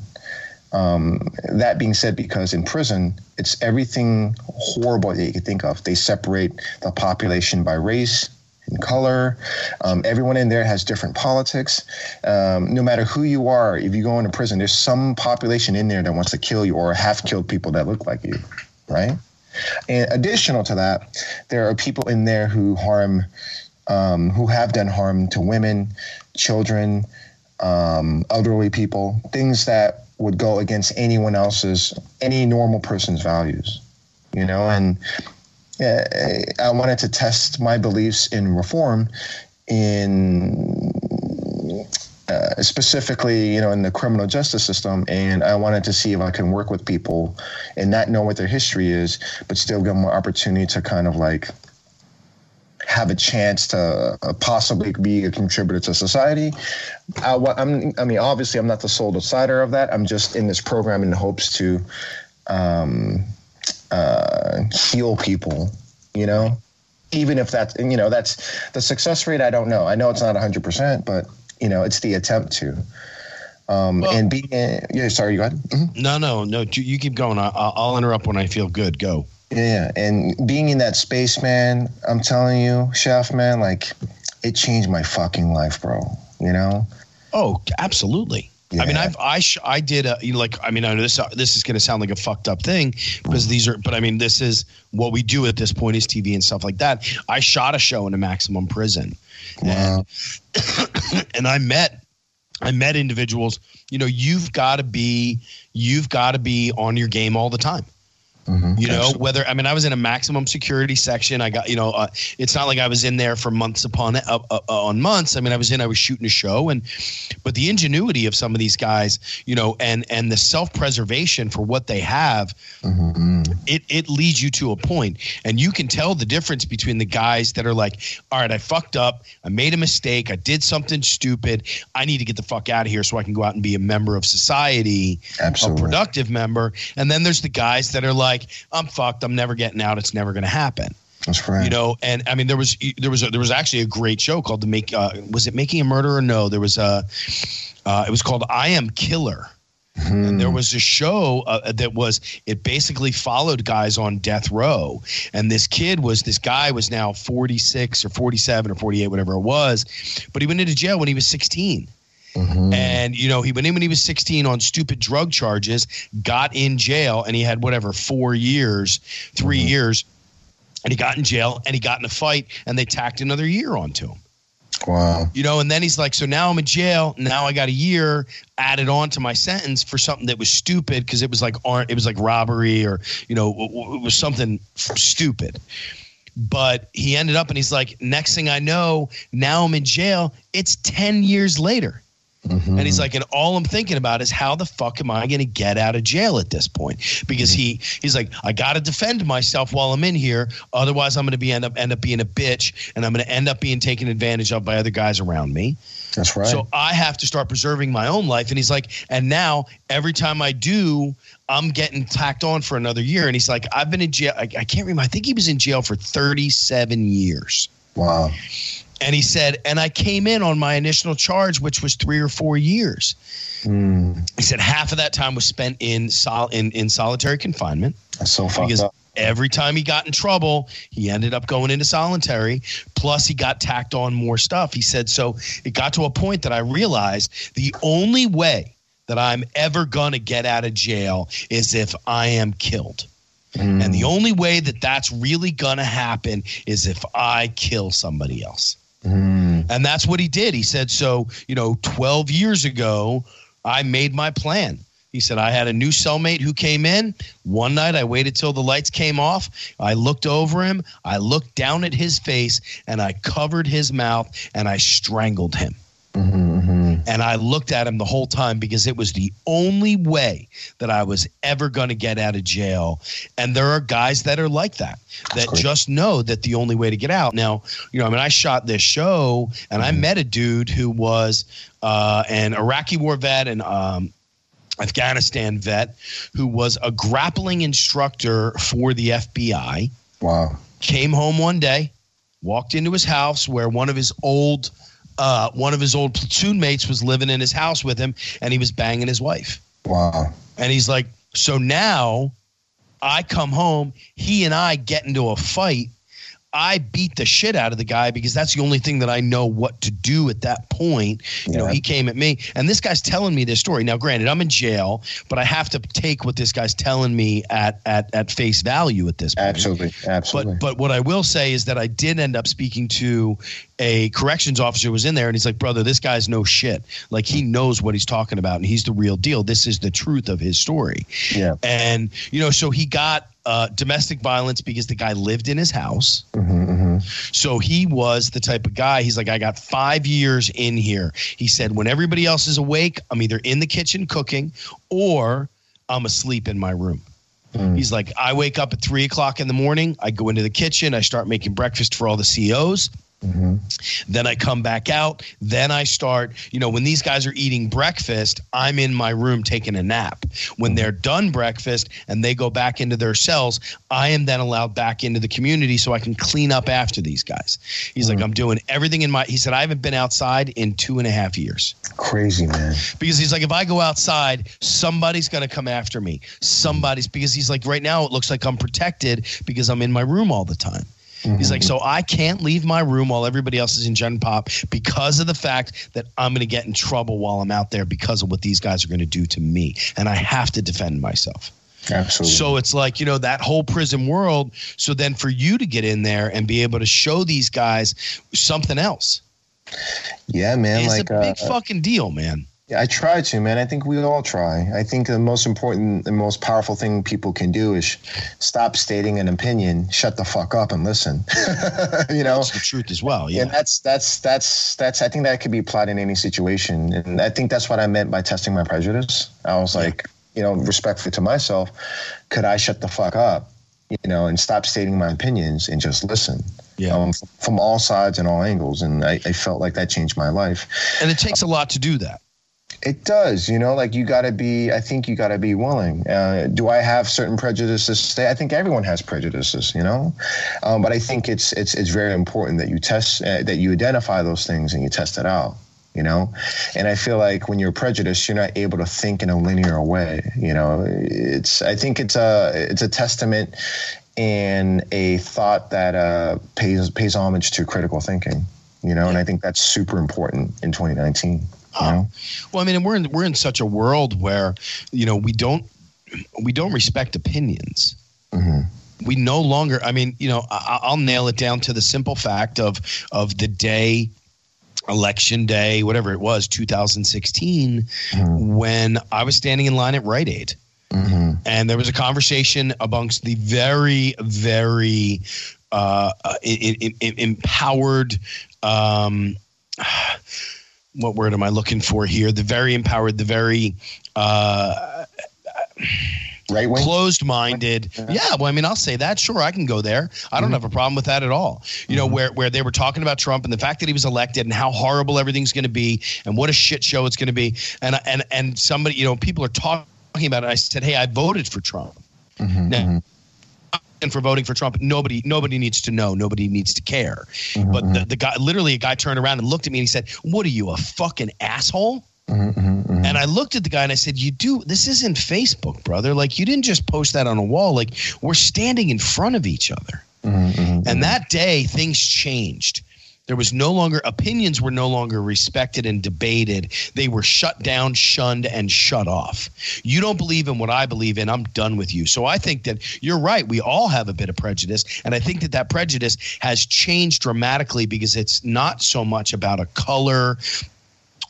Um, that being said, because in prison, it's everything horrible that you can think of. They separate the population by race and color. Um, everyone in there has different politics. Um, no matter who you are, if you go into prison, there's some population in there that wants to kill you or have killed people that look like you, right? And additional to that, there are people in there who harm, um, who have done harm to women, children, um, elderly people, things that would go against anyone else's, any normal person's values, you know. And uh, I wanted to test my beliefs in reform, in uh, specifically, you know, in the criminal justice system, and I wanted to see if I can work with people and not know what their history is, but still give them an opportunity to kind of like have a chance to uh, possibly be a contributor to society. I, am I mean, obviously, I'm not the sole decider of that. I'm just in this program in hopes to um, uh, heal people. You know, even if that's you know that's the success rate. I don't know. I know it's not 100, percent but you know, it's the attempt to. Um, Well- and being, yeah, sorry, you got. Mhm. No, no, no. You, keep going. I, I'll I'll interrupt when I feel good. Go. Yeah, and being in that space, man, I'm telling you, chef, man, like it changed my fucking life, bro. You know? Oh, absolutely. Yeah. I mean, I've I sh- I did a you know like I mean I know this this is going to sound like a fucked up thing because mm. these are but I mean this is what we do at this point is TV and stuff like that. I shot a show in a maximum prison, Wow. and I met I met individuals. You know, you've got to be you've got to be on your game all the time. Mhm. You know, Absolutely. whether I mean, I was in a maximum security section. I got, you know, uh, it's not like I was in there for months upon uh, uh, on months. I mean, I was in, I was shooting a show, and but the ingenuity of some of these guys, you know, and and the self preservation for what they have, Mhm. it it leads you to a point, and you can tell the difference between the guys that are like, all right, I fucked up, I made a mistake, I did something stupid, I need to get the fuck out of here so I can go out and be a member of society Absolutely. a productive member. And then there's the guys that are like, I'm fucked. I'm never getting out. It's never going to happen. That's right. You know. And I mean, there was there was a, there was actually a great show called the make. Uh, was it Making a Murderer? No, there was a. Uh, it was called I Am Killer. Hmm. And there was a show uh, that was it basically followed guys on death row, and this kid was this guy was now 46 or 47 or 48, whatever it was, but he went into jail when he was 16. Mhm. And you know, he went in when he was 16 on stupid drug charges, got in jail, and he had whatever four years, 3 Mm-hmm. years, and he got in jail and he got in a fight, and they tacked another year onto him. Wow. You know, and then he's like, so now I'm in jail. Now I got a year added on to my sentence for something that was stupid because it was like it was like robbery or you know it was something stupid. But he ended up and he's like, next thing I know, now I'm in jail. It's ten years later. Mhm. And he's like, and all I'm thinking about is how the fuck am I going to get out of jail at this point? Because he he's like, I got to defend myself while I'm in here, otherwise I'm going to be end up end up being a bitch, and I'm going to end up being taken advantage of by other guys around me. That's right. So I have to start preserving my own life. And he's like, and now every time I do, I'm getting tacked on for another year. And he's like, I've been in jail. I, I can't remember. I think he was in jail for 37 years. wow. And he said, and I came in on my initial charge, which was three or four years. Mm, He said half of that time was spent in sol- in, in solitary confinement that's so fucked because up. every time he got in trouble, he ended up going into solitary. Plus, he got tacked on more stuff. He said, so it got to a point that I realized the only way that I'm ever going to get out of jail is if I am killed. Mm, And the only way that that's really going to happen is if I kill somebody else. Mm, And that's what he did. He said, So, you know, 12 years ago, I made my plan. He said, I had a new cellmate who came in. One night, I waited till the lights came off. I looked over him. I looked down at his face and I covered his mouth and I strangled him. mhm, mhm. And I looked at him the whole time because it was the only way that I was ever going to get out of jail. And there are guys that are like that, that just know that the only way to get out. Now, you know, I mean, I shot this show and I met a dude who was uh, an Iraqi war vet and um, Afghanistan vet who was a grappling instructor for the FBI Wow. came home one day, walked into his house where one of his old uh, one of his old platoon mates was living in his house with him, and he was banging his wife. Wow. And he's like, so now I come home, he and I get into a fight. I beat the shit out of the guy because that's the only thing that I know what to do at that point. You know, he came at me, and this guy's telling me this story. Now, granted, I'm in jail, but I have to take what this guy's telling me at at at face value at this point. Absolutely. Absolutely. But but what I will say is that I did end up speaking to a corrections officer was in there and he's like, brother, this guy's no shit. Like he knows what he's talking about and he's the real deal. This is the truth of his story. yeah. And you know, so he got uh, domestic violence because the guy lived in his house. hmm hmm So he was the type of guy. He's like, I got five years in here. He said, when everybody else is awake, I'm either in the kitchen cooking or I'm asleep in my room. Mm. He's like, I wake up at three o'clock in the morning. I go into the kitchen. I start making breakfast for all the COs. Hmm Then I come back out. Then I start, you know, when these guys are eating breakfast, I'm in my room taking a nap. When they're done breakfast and they go back into their cells, I am then allowed back into the community so I can clean up after these guys. He's like, I'm doing everything in my, he said, I haven't been outside in two and a half years Crazy, man. because he's like, if I go outside, somebody's going to come after me. Somebody's because he's like, right now it looks like I'm protected because I'm in my room all the time. He's like, so I can't leave my room while everybody else is in Gen Pop because of the fact that I'm going to get in trouble while I'm out there because of what these guys are going to do to me. And I have to defend myself. Absolutely. So it's like, you know, that whole prison world. So then for you to get in there and be able to show these guys something else yeah, man. is like a big uh, fucking deal, man. Yeah, I try to, man. I think we all try. I think the most important, the most powerful thing people can do is stop stating an opinion, shut the fuck up, and listen. you know, That's the truth as well. Yeah. and that's that's that's that's. I think that could be applied in any situation, and I think that's what I meant by testing my prejudice. I was like, you know, respectfully to myself, could I shut the fuck up, you know, and stop stating my opinions and just listen. Yeah. Um, from all sides and all angles, and I, I felt like that changed my life. and it takes a lot to do that. It does, you know, like you got to be, I think you got to be willing. Uh, do I have certain prejudices today? I think everyone has prejudices, you know, um, but I think it's, it's, it's very important that you test, uh, that you identify those things and you test it out, you know? And I feel like when you're prejudiced, you're not able to think in a linear way, you know, it's, I think it's a, it's a testament and a thought that uh, pays, pays homage to critical thinking, you know, and I think that's super important in 2019. You know? Well, I mean, we're in we're in such a world where you know we don't we don't respect opinions. Mhm. We no longer. I mean, you know, I, I'll nail it down to the simple fact of of the day, election day, whatever it was, 2016, when I was standing in line at Rite Aid. Mhm. and there was a conversation amongst the very, very uh, uh, i- i- i- empowered. Um, what word am I looking for here? The very empowered, the very uh, Right wing. closed-minded. Yeah, well, I mean, I'll say that. Sure, I can go there. I don't have a problem with that at all. You know, where where they were talking about Trump and the fact that he was elected and how horrible everything's going to be and what a shit show it's going to be. And and and somebody, you know, people are talking about it. I said, hey, I voted for Trump. Mhm, Now, mhm. for voting for Trump. Nobody, nobody needs to know. Nobody needs to care. Mm-hmm. But the, the guy, literally, a guy turned around and looked at me and he said, "What are you, a fucking asshole?" Mm-hmm, mm-hmm. And I looked at the guy and I said, "You do this isn't Facebook, brother. Like you didn't just post that on a wall. Like we're standing in front of each other." Mm-hmm, mm-hmm and that day, things changed. There was no longer opinions were no longer respected and debated. They were shut down, shunned, and shut off. You don't believe in what I believe in. I'm done with you. So I think that you're right. We all have a bit of prejudice, and I think that that prejudice has changed dramatically because it's not so much about a color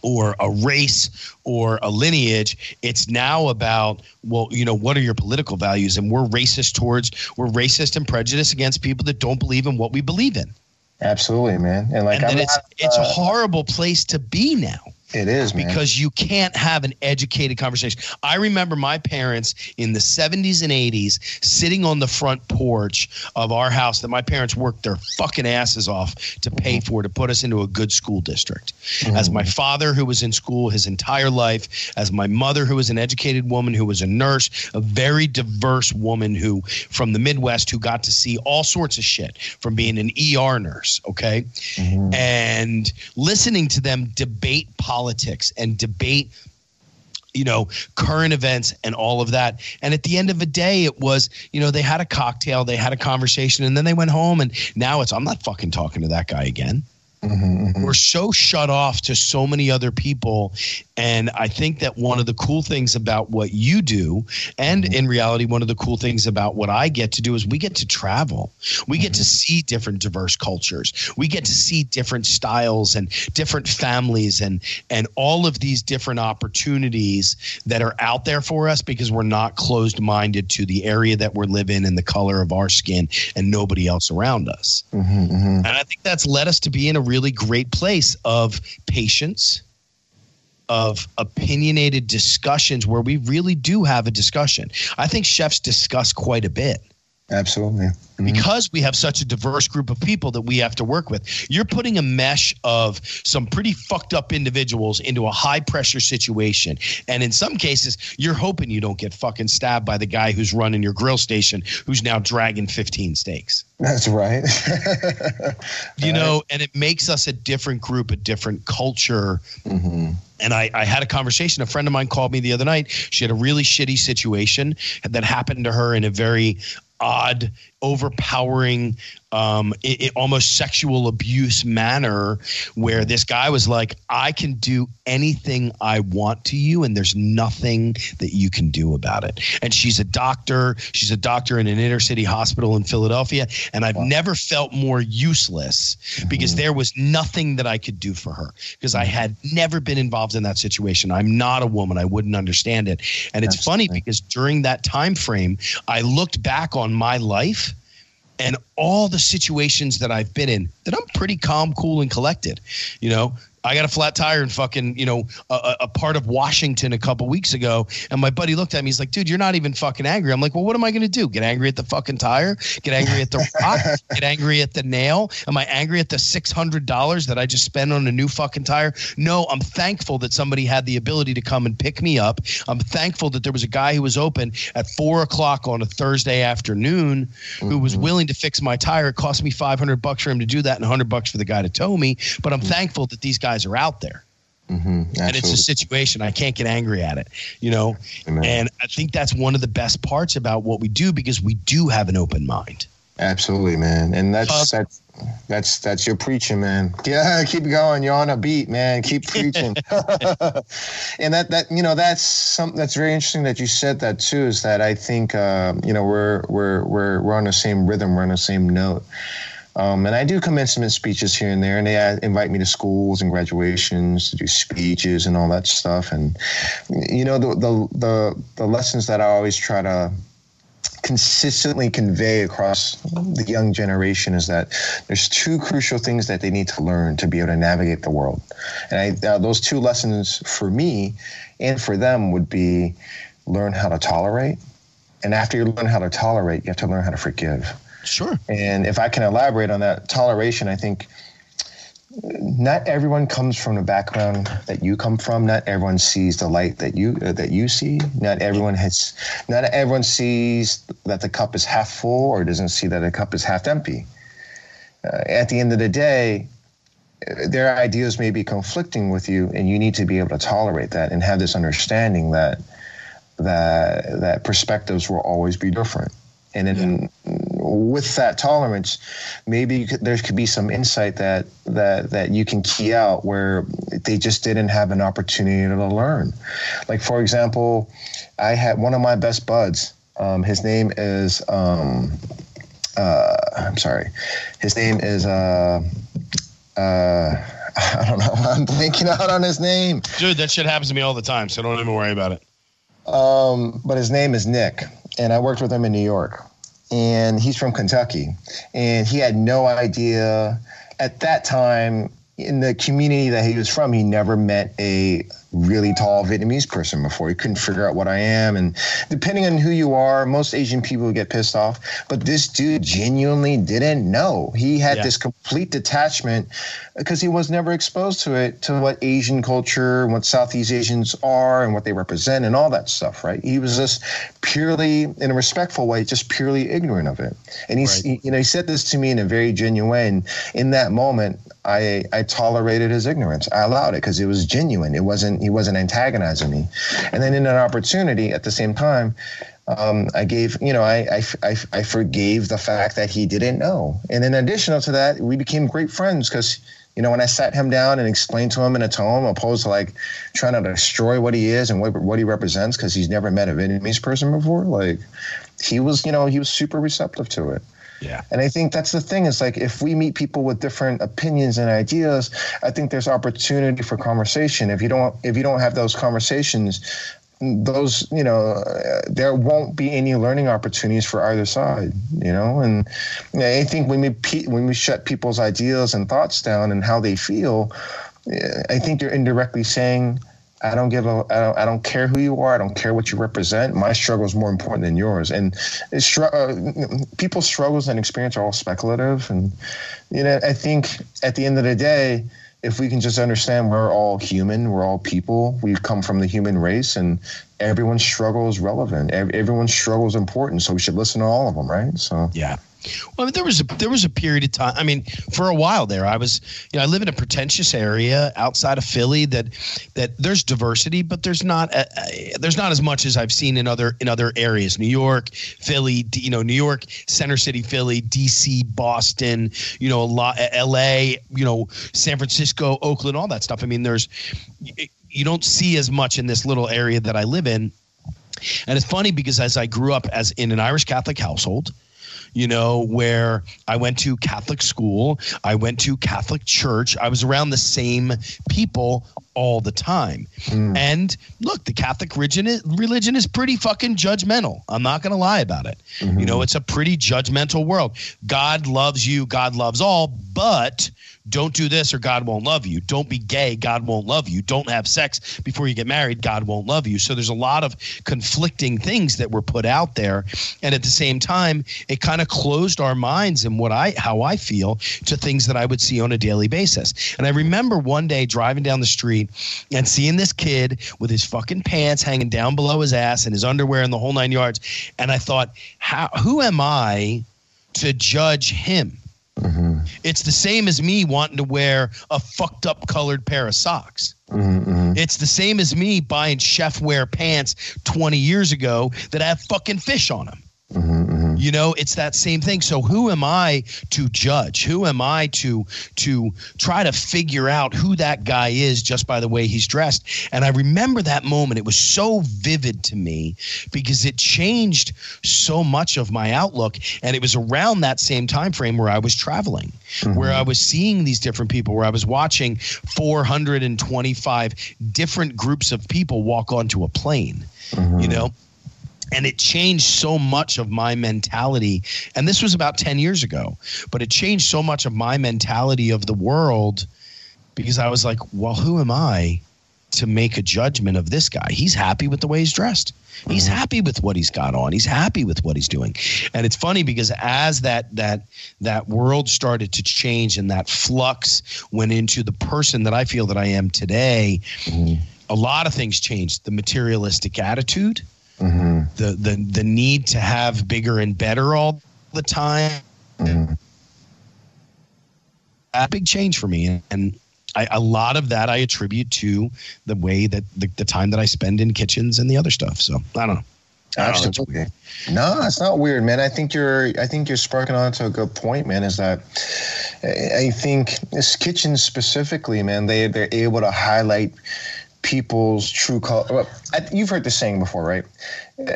or a race or a lineage. It's now about, well, you know, what are your political values? And we're racist towards, we're racist and prejudiced against people that don't believe in what we believe in. Absolutely, man. And like, and it's it's uh, a horrible place to be now. It is man. because you can't have an educated conversation. I remember my parents in the 70s and 80s sitting on the front porch of our house that my parents worked their fucking asses off to pay mm-hmm. for to put us into a good school district. Mm-hmm. As my father, who was in school his entire life, as my mother, who was an educated woman, who was a nurse, a very diverse woman who from the Midwest who got to see all sorts of shit from being an ER nurse. Okay, mm-hmm. and listening to them debate politics politics and debate you know current events and all of that. And at the end of the day it was you know they had a cocktail they had a conversation and then they went home and now it's i'm not fucking talking to that guy again Mm-hmm, mm-hmm. We're so shut off to so many other people. And I think that one of the cool things about what you do, and mm-hmm. in reality, one of the cool things about what I get to do is we get to travel. We get to mm-hmm. see different diverse cultures. We get to see different styles and different families and and all of these different opportunities that are out there for us because we're not closed minded to the area that we're living in and the color of our skin and nobody else around us. Mm-hmm, mm-hmm. And I think that's led us to be in a really great place of patience, of opinionated discussions where we really do have a discussion. I think chefs discuss quite a bit. Absolutely. Mm-hmm. Because we have such a diverse group of people that we have to work with. You're putting a mesh of some pretty fucked up individuals into a high pressure situation. And in some cases, you're hoping you don't get fucking stabbed by the guy who's running your grill station who's now dragging 15 steaks. That's right. you know, and it makes us a different group, a different culture. Mm-hmm and I, I, had a conversation. A friend of mine called me the other night. She had a really shitty situation that happened to her in a very odd, overpowering, um, it, it almost sexual abuse manner where this guy was like, I can do anything I want to you, and there's nothing that you can do about it. And she's a doctor. She's a doctor in an inner city hospital in Philadelphia. And I've wow. never felt more useless because mm-hmm. there was nothing that I could do for her because I had never been involved in that situation. I'm not a woman. I wouldn't understand it. And it's That's funny because during that time frame, I looked back on my life and all the situations that I've been in that I'm pretty calm, cool, and collected. You know, I got a flat tire in fucking, you know, a, a, part of Washington a couple weeks ago. And my buddy looked at me. He's like, dude, you're not even fucking angry. I'm like, well, what am I going to do? Get angry at the fucking tire? Get angry at the rock? Get angry at the nail? Am I angry at the $600 that I just spent on a new fucking tire? No, I'm thankful that somebody had the ability to come and pick me up. I'm thankful that there was a guy who was open at four o'clock on a Thursday afternoon mm-hmm. who was mm-hmm. willing to fix my tire. It cost me 500 bucks for him to do that and 100 bucks for the guy to tow me. But I'm mm-hmm. thankful that these guys guys are out there. Mm-hmm, and it's a situation I can't get angry at it, you know. Amen. And I think that's one of the best parts about what we do because we do have an open mind. Absolutely, man. And that's uh, that's that's that's your preaching, man. Yeah, keep going. You're on a beat, man. Keep preaching. and that that you know that's something that's very interesting that you said that too. Is that I think uh, you know we're we're we're we're on the same rhythm, we're on the same note. Um, and I do commencement speeches here and there, and they uh, invite me to schools and graduations to do speeches and all that stuff. And you know, the the the, the lessons that I always try to consistently convey across the young generation is that there's two crucial things that they need to learn to be able to navigate the world. And I, uh, those two lessons for me and for them would be learn how to tolerate. And after you learn how to tolerate, you have to learn how to forgive. Sure. And if I can elaborate on that toleration, I think not everyone comes from the background that you come from. Not everyone sees the light that you uh, that you see. Not everyone has. Not everyone sees that the cup is half full or doesn't see that the cup is half empty. Uh, at the end of the day, their ideas may be conflicting with you, and you need to be able to tolerate that and have this understanding that that that perspectives will always be different. And then with that tolerance, maybe could, there could be some insight that that that you can key out where they just didn't have an opportunity to learn. Like for example, I had one of my best buds. Um, his name is um, uh, I'm sorry, his name is uh, uh, I don't know. I'm blanking out on his name. Dude, that shit happens to me all the time, so don't even worry about it. Um, but his name is Nick, and I worked with him in New York. And he's from Kentucky, and he had no idea at that time in the community that he was from. He never met a really tall Vietnamese person before. He couldn't figure out what I am. And depending on who you are, most Asian people get pissed off. But this dude genuinely didn't know. He had yeah. this complete detachment because he was never exposed to it, to what Asian culture what Southeast Asians are and what they represent and all that stuff, right? He was just purely, in a respectful way, just purely ignorant of it. And he's, right. he, you know, he said this to me in a very genuine way. And in that moment, I, I tolerated his ignorance. I allowed it because it was genuine. It wasn't he wasn't antagonizing me. And then in an opportunity at the same time, um, I gave, you know, I, I, I, I, forgave the fact that he didn't know. And in addition to that, we became great friends because, you know, when I sat him down and explained to him in a tone, opposed to like trying to destroy what he is and what, what he represents because he's never met a Vietnamese person before, like he was, you know, he was super receptive to it. Yeah. And I think that's the thing is like if we meet people with different opinions and ideas, I think there's opportunity for conversation. If you don't if you don't have those conversations, those you know there won't be any learning opportunities for either side you know and i think when we when we shut people's ideas and thoughts down and how they feel i think you're indirectly saying I don't give a. I don't, I don't care who you are. I don't care what you represent. My struggle is more important than yours. And it's, uh, people's struggles and experience are all speculative. And you know, I think at the end of the day, if we can just understand we're all human, we're all people. We come from the human race, and everyone's struggle is relevant. Everyone's struggle is important. So we should listen to all of them, right? So yeah. Well, I mean, there was a there was a period of time. I mean, for a while there, I was, you know, I live in a pretentious area outside of Philly that that there's diversity, but there's not a, a, there's not as much as I've seen in other in other areas. New York, Philly, you know, New York, Center City, Philly, D.C., Boston, you know, a lot, uh, L.A., you know, San Francisco, Oakland, all that stuff. I mean, there's you don't see as much in this little area that I live in. And it's funny because as I grew up as in an Irish Catholic household, you know, where I went to Catholic school, I went to Catholic church, I was around the same people all the time. Mm. And look, the Catholic religion is, religion is pretty fucking judgmental. I'm not going to lie about it. Mm-hmm. You know, it's a pretty judgmental world. God loves you, God loves all, but don't do this or God won't love you. Don't be gay, God won't love you. Don't have sex before you get married, God won't love you. So there's a lot of conflicting things that were put out there. And at the same time, it kind of closed our minds and what I how I feel to things that I would see on a daily basis. And I remember one day driving down the street and seeing this kid with his fucking pants hanging down below his ass and his underwear and the whole nine yards. And I thought, how who am I to judge him? Mm-hmm. It's the same as me wanting to wear a fucked up colored pair of socks. Mm-hmm. It's the same as me buying Chefwear pants 20 years ago that have fucking fish on them. Mm-hmm, mm-hmm. You know, it's that same thing. So who am I to judge? Who am I to to try to figure out who that guy is just by the way he's dressed? And I remember that moment. It was so vivid to me because it changed so much of my outlook. And it was around that same time frame where I was traveling, mm-hmm. where I was seeing these different people, where I was watching 425 different groups of people walk onto a plane. You mm-hmm. know, and it changed so much of my mentality and this was about 10 years ago but it changed so much of my mentality of the world because i was like well who am i to make a judgment of this guy. He's happy with the way he's dressed. He's mm-hmm. happy with what he's got on. He's happy with what he's doing. And it's funny because as that that that world started to change and that flux went into the person that I feel that I am today, mm-hmm. a lot of things changed. The materialistic attitude, Mm-hmm. the the the need to have bigger and better all the time. Mm-hmm. A big change for me, and I, a lot of that I attribute to the way that the, the time that I spend in kitchens and the other stuff. So I don't know. I don't Absolutely. No, it's not weird, man. I think you're. I think you're sparking on to a good point, man. Is that I I think this kitchen specifically, man. They they're able to highlight people's true color. Well, you've heard this saying before, right? Uh,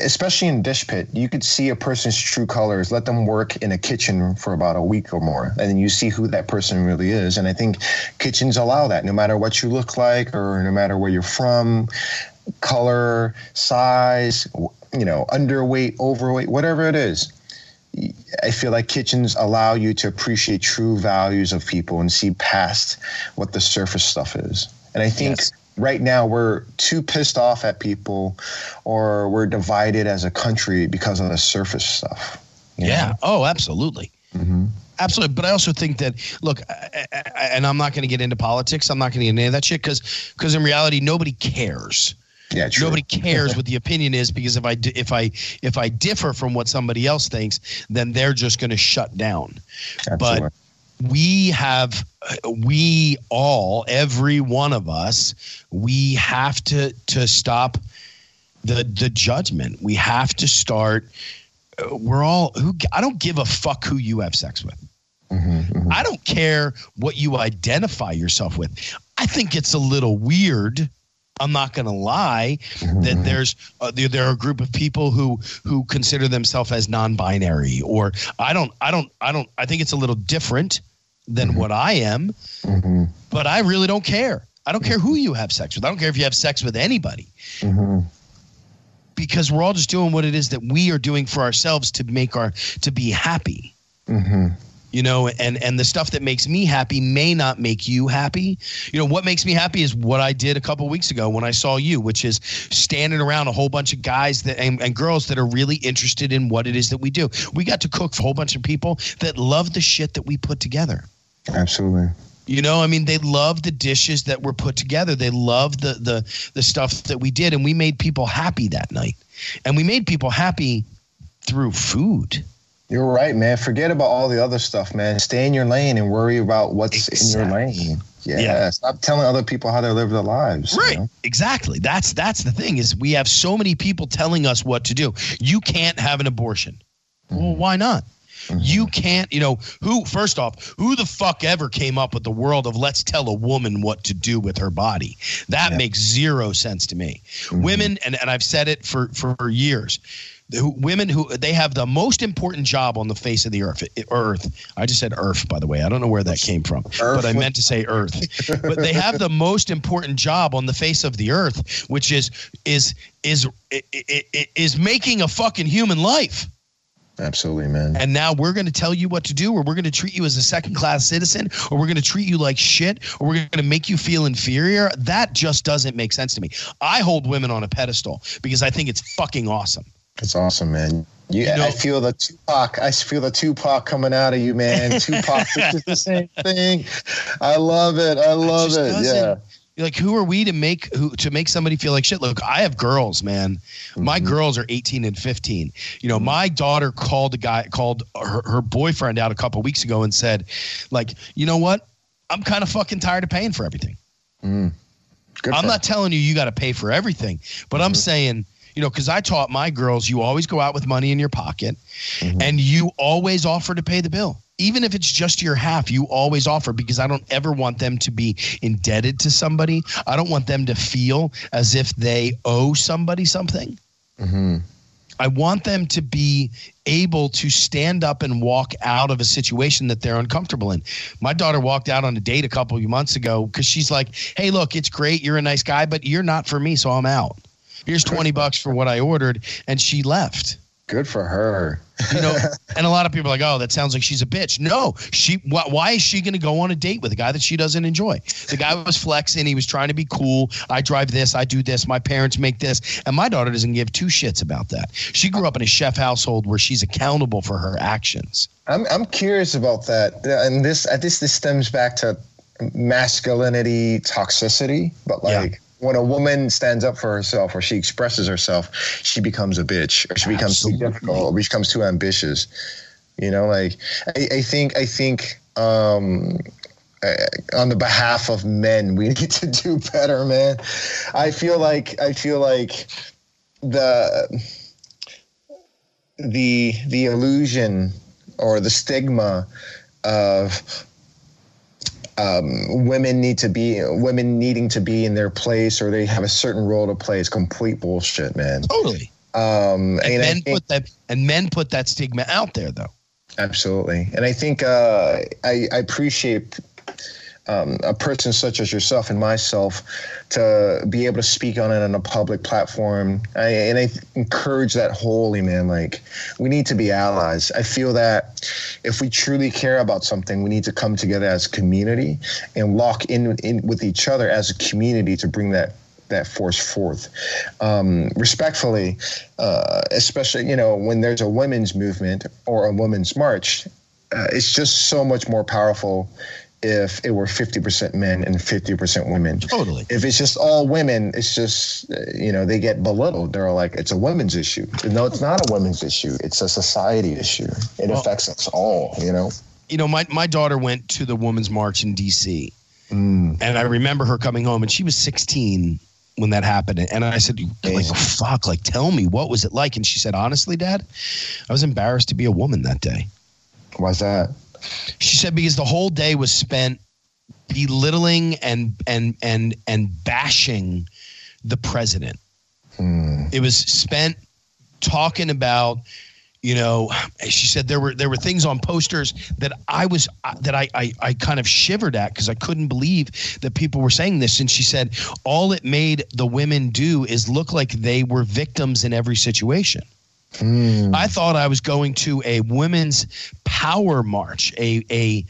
especially in dish pit, you could see a person's true colors. Let them work in a kitchen for about a week or more, and then you see who that person really is. And I think kitchens allow that, no matter what you look like or no matter where you're from, color, size, you know, underweight, overweight, whatever it is. I feel like kitchens allow you to appreciate true values of people and see past what the surface stuff is. And I think Yes. right now we're too pissed off at people or we're divided as a country because of the surface stuff. Yeah. know? Oh, absolutely. Mhm. Absolutely. But I also think that, look, I, I, and I'm not going to get into politics. I'm not going to get into any of that shit because, because in reality, nobody cares. Yeah, true. Nobody cares what the opinion is because if I if I if I differ from what somebody else thinks, then they're just going to shut down. Absolutely. But we have we all every one of us we have to to stop the the judgment. We have to start uh, we're all who i don't give a fuck who you have sex with. I don't care what you identify yourself with. I think it's a little weird i'm not going to lie that there's uh, there, there are a group of people who who consider themselves as non-binary or i don't i don't i don't i think it's a little different than what i am Mhm. but i really don't care. I don't care who you have sex with. I don't care if you have sex with anybody. Mhm. because we're all just doing what it is that we are doing for ourselves to make our to be happy. Mhm. you know and and the stuff that makes me happy may not make you happy. You know what makes me happy is what i did a couple weeks ago when i saw you which is standing around a whole bunch of guys that and, and girls that are really interested in what it is that we do. We got to cook for a whole bunch of people that love the shit that we put together Absolutely. you know, I mean, they love the dishes that were put together. They love the the the stuff that we did, and we made people happy that night. And we made people happy through food. You're right, man. Forget about all the other stuff, man. Stay in your lane and worry about what's in your lane. Yeah. Yeah. Stop telling other people how they live their lives. you Right. know? Exactly. That's that's the thing is we have so many people telling us what to do. You can't have an abortion. Well, mm-hmm. why not? Mm-hmm. You can't, you know, who first off, who the fuck ever came up with the world of let's tell a woman what to do with her body? That Yeah. makes zero sense to me. Mm-hmm. Women, and, and I've said it for, for years, women who they have the most important job on the face of the earth. Earth. I just said earth, by the way. I don't know where that came from, Earth but I meant to say earth. but they have the most important job on the face of the earth, which is is is is, is, is making a fucking human life. Absolutely, man. And now we're going to tell you what to do, or we're going to treat you as a second class citizen, or we're going to treat you like shit, or we're going to make you feel inferior. That just doesn't make sense to me. I hold women on a pedestal because I think it's fucking awesome. It's awesome, man. You, You know- I feel the Tupac. I feel the Tupac coming out of you, man. Tupac, just the same thing. I love it. I love it. Yeah. Like, who are we to make who to make somebody feel like shit? Look, I have girls, man. My Mm-hmm. girls are 18 and 15. You know, my daughter called a guy, called her, her boyfriend out a couple weeks ago and said, like, you know what? I'm kind of fucking tired of paying for everything. Good I'm not telling you you got to pay for everything, but Mm-hmm. I'm saying, you know, because I taught my girls, you always go out with money in your pocket, Mm-hmm. and you always offer to pay the bill, even if it's just your half. You always offer because I don't ever want them to be indebted to somebody. I don't want them to feel as if they owe somebody something. hmm I want them to be able to stand up and walk out of a situation that they're uncomfortable in. My daughter walked out on a date a couple of months ago because she's like, "Hey, look, it's great. You're a nice guy, but you're not for me, so I'm out. Here's 20 bucks for what I ordered." And she left. Good for her. You know, and a lot of people are like, "Oh, that sounds like she's a bitch." No, she. Wh- why is she going to go on a date with a guy that she doesn't enjoy? The guy was flexing. He was trying to be cool. I drive this. I do this. My parents make this, and my daughter doesn't give two shits about that. She grew up in a chef household where she's accountable for her actions. I'm I'm curious about that, and this I this this stems back to masculinity toxicity, but like. Yeah when a woman stands up for herself or she expresses herself, she becomes a bitch or she becomes Absolutely. too difficult or she becomes too ambitious. You know, like I, I think I think um, uh, on the behalf of men, we need to do better, man. I feel like I feel like the the the illusion or the stigma of um, women need to be women needing to be in their place or they have a certain role to play is complete bullshit, man. Totally. Um, and, and men think, put that and men put that stigma out there, though. Absolutely, and I think uh, I, I appreciate um, a person such as yourself and myself to be able to speak on it on a public platform. I, and I encourage that wholly, man. Like, we need to be allies. I feel that if we truly care about something, we need to come together as a community and lock in, in with each other as a community to bring that that force forth. Um, respectfully, uh, especially you know when there's a women's movement or a women's march, uh, it's just so much more powerful if it were 50% men and 50% women. Totally. If it's just all women, it's just, uh, you know, they get belittled. They're like, it's a women's issue. No, it's not a women's issue. It's a society issue. It well, affects us all, you know? You know, my, my daughter went to the Women's March in D.C. Mm. And I remember her coming home and she was 16 when that happened. And I said, like, fuck, like, tell me, what was it like? And she said, honestly, Dad, I was embarrassed to be a woman that day. Why's that? She said because the whole day was spent belittling and and and and bashing the president. Hmm. It was spent talking about you know she said there were there were things on posters that i was that i i, I kind of shivered at because i couldn't believe that people were saying this and she said all it made the women do is look like they were victims in every situation Mm. I thought I was going to a women's power march, a a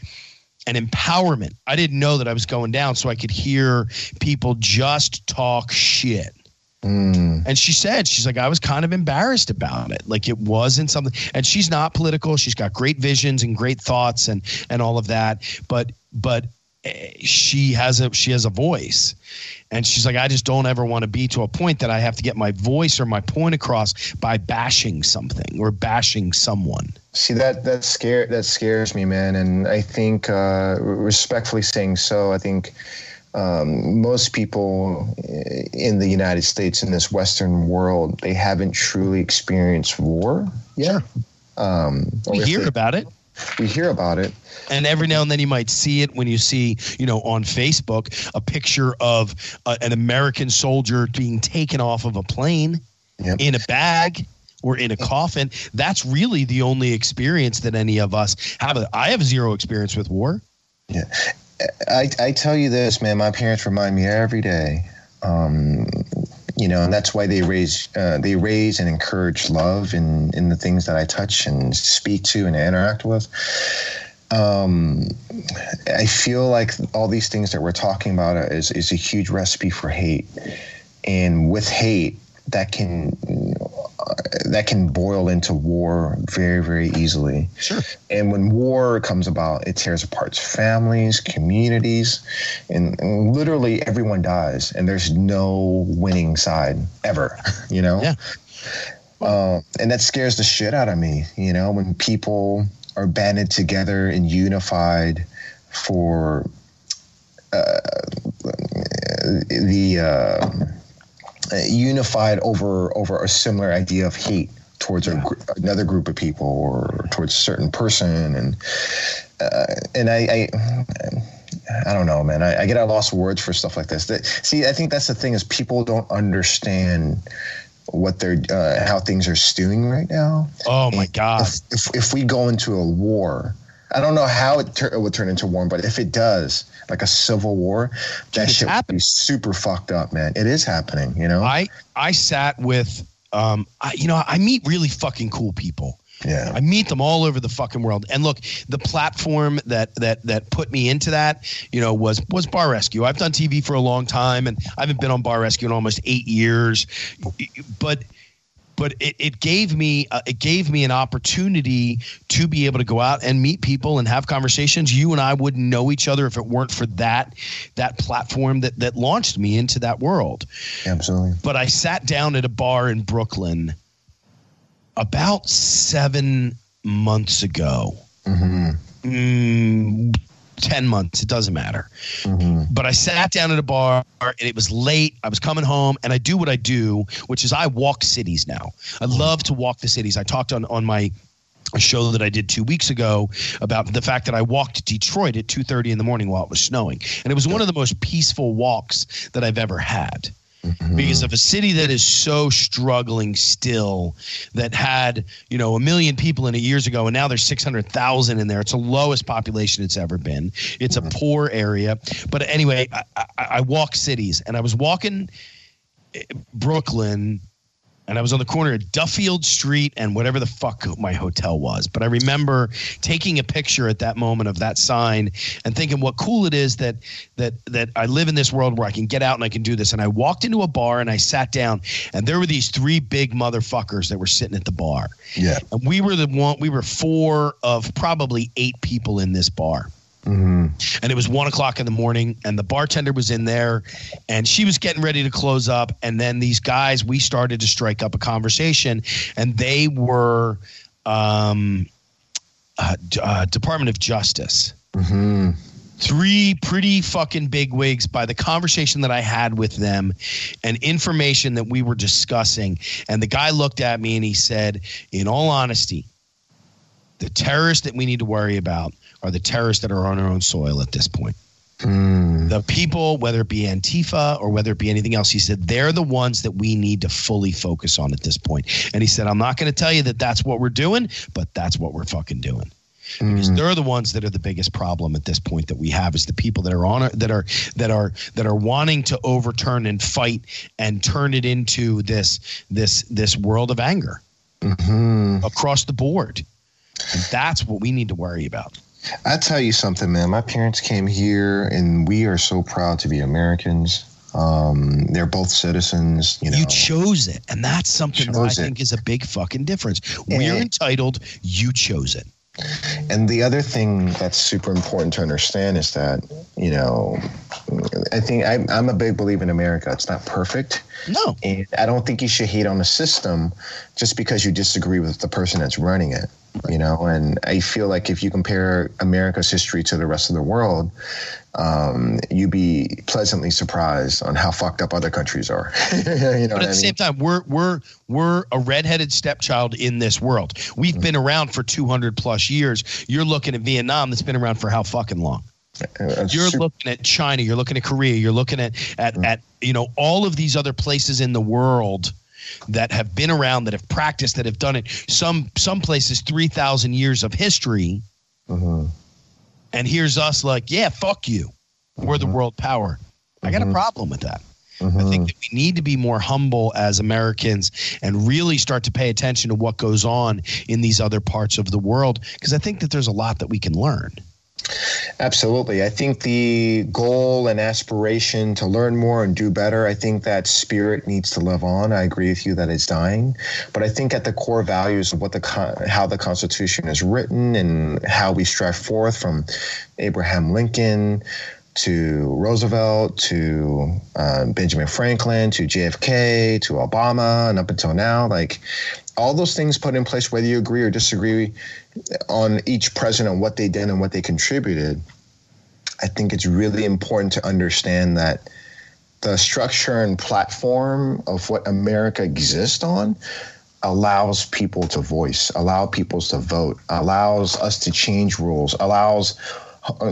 an empowerment. I didn't know that I was going down, so I could hear people just talk shit. Mm. And she said, she's like, I was kind of embarrassed about it. Like it wasn't something, and she's not political. She's got great visions and great thoughts and, and all of that. But, but she has a, she has a voice and she's like, I just don't ever want to be to a point that I have to get my voice or my point across by bashing something or bashing someone. See that that scare that scares me, man. And I think, uh, respectfully saying so, I think um, most people in the United States in this Western world they haven't truly experienced war yet. Um, we hear they, about it we hear about it. And every now and then you might see it when you see, you know, on Facebook a picture of uh, an American soldier being taken off of a plane yep. in a bag or in a coffin. That's really the only experience that any of us have. I have zero experience with war. Yeah. I, I tell you this, man, my parents remind me every day um, you know, and that's why they raise uh, they raise and encourage love in in the things that I touch and speak to and interact with. Um, I feel like all these things that we're talking about is is a huge recipe for hate, and with hate, that can that can boil into war very very easily. Sure. And when war comes about it tears apart families communities and, and literally everyone dies and there's no winning side ever you know? Yeah. Uh, and that scares the shit out of me you know when people are banded together and unified for uh, the uh, unified over over a similar idea of hate towards yeah. a, another group of people or towards a certain person and uh, and I, I I don't know, man. I, I get at lost words for stuff like this. That, see, I think that's the thing is people don't understand what they're uh, how things are stewing right now. Oh my god! If, if, if we go into a war, I don't know how it, ter- it would turn into war, but if it does, like a civil war, that shit happening. would be super fucked up, man. It is happening, you know. I I sat with um, I, you know, I meet really fucking cool people. Yeah. I meet them all over the fucking world. And look, the platform that that that put me into that, you know, was was Bar Rescue. I've done TV for a long time, and I haven't been on Bar Rescue in almost eight years. But but it, it gave me uh, it gave me an opportunity to be able to go out and meet people and have conversations. You and I wouldn't know each other if it weren't for that that platform that that launched me into that world. Absolutely. But I sat down at a bar in Brooklyn about seven months ago. Mm-hmm. Mm, 10 months, it doesn't matter. Mm-hmm. But I sat down at a bar and it was late. I was coming home and I do what I do, which is I walk cities now. I love to walk the cities. I talked on, on my a show that I did two weeks ago about the fact that I walked Detroit at 2:30 in the morning while it was snowing, and it was one of the most peaceful walks that I've ever had. Mm-hmm. Because of a city that is so struggling still, that had you know a million people in it years ago, and now there's six hundred thousand in there. It's the lowest population it's ever been. It's a poor area, but anyway, I, I, I walk cities, and I was walking eh, Brooklyn and I was on the corner of Duffield Street and whatever the fuck my hotel was. But I remember taking a picture at that moment of that sign and thinking what cool it is that that that I live in this world where I can get out and I can do this. And I walked into a bar and I sat down and there were these three big motherfuckers that were sitting at the bar. Yeah. And we were the one we were four of probably eight people in this bar Mm-hmm. and it was one o'clock in the morning and the bartender was in there and she was getting ready to close up and then these guys we started to strike up a conversation and they were um, uh, uh, department of justice Mm-hmm. three pretty fucking big wigs by the conversation that I had with them and information that we were discussing. And the guy looked at me and he said, In all honesty, the terrorists that we need to worry about are the terrorists that are on our own soil at this point. Mm. The people, whether it be Antifa or whether it be anything else, he said, they're the ones that we need to fully focus on at this point. And he said, I'm not going to tell you that that's what we're doing, but that's what we're fucking doing because they're the ones that are the biggest problem at this point that we have is the people that are on that are that are that are wanting to overturn and fight and turn it into this this this world of anger Mm-hmm. across the board and that's what we need to worry about I tell you something, man. My parents came here, and we are so proud to be Americans. Um, they're both citizens. You know, you chose it and that's something that i it. think is a big fucking difference we're And- entitled you chose it And the other thing that's super important to understand is that, you know, I think I, I'm a big believer in America. It's not perfect. no And I don't think you should hate on the system just because you disagree with the person that's running it. You know, and I feel like if you compare America's history to the rest of the world, um, you'd be pleasantly surprised on how fucked up other countries are. you know but at I the mean? same time we're we're we're a redheaded stepchild in this world. We've been around for 200 plus years. You're looking at vietnam that's been around for how fucking long? Uh, you're looking at china. You're looking at korea. You're looking at at, at you know all of these other places in the world that have been around that have practiced that have done it. Some some places 3000 years of history. Mhm. and here's us like yeah fuck you. We're the uh-huh. world power. I got a uh-huh. problem with that. I think that we need to be more humble as Americans and really start to pay attention to what goes on in these other parts of the world because I think that there's a lot that we can learn. Absolutely. I think the goal and aspiration to learn more and do better, I think that spirit needs to live on. I agree with you that it's dying, but I think at the core values of what the how the Constitution is written and how we strive forth from Abraham Lincoln to Roosevelt to uh, Benjamin Franklin to JFK to Obama and up until now, like all those things put in place, whether you agree or disagree on each president, what they did and what they contributed, I think it's really important to understand that the structure and platform of what America exists on allows people to voice, allow people to vote, allows us to change rules, allows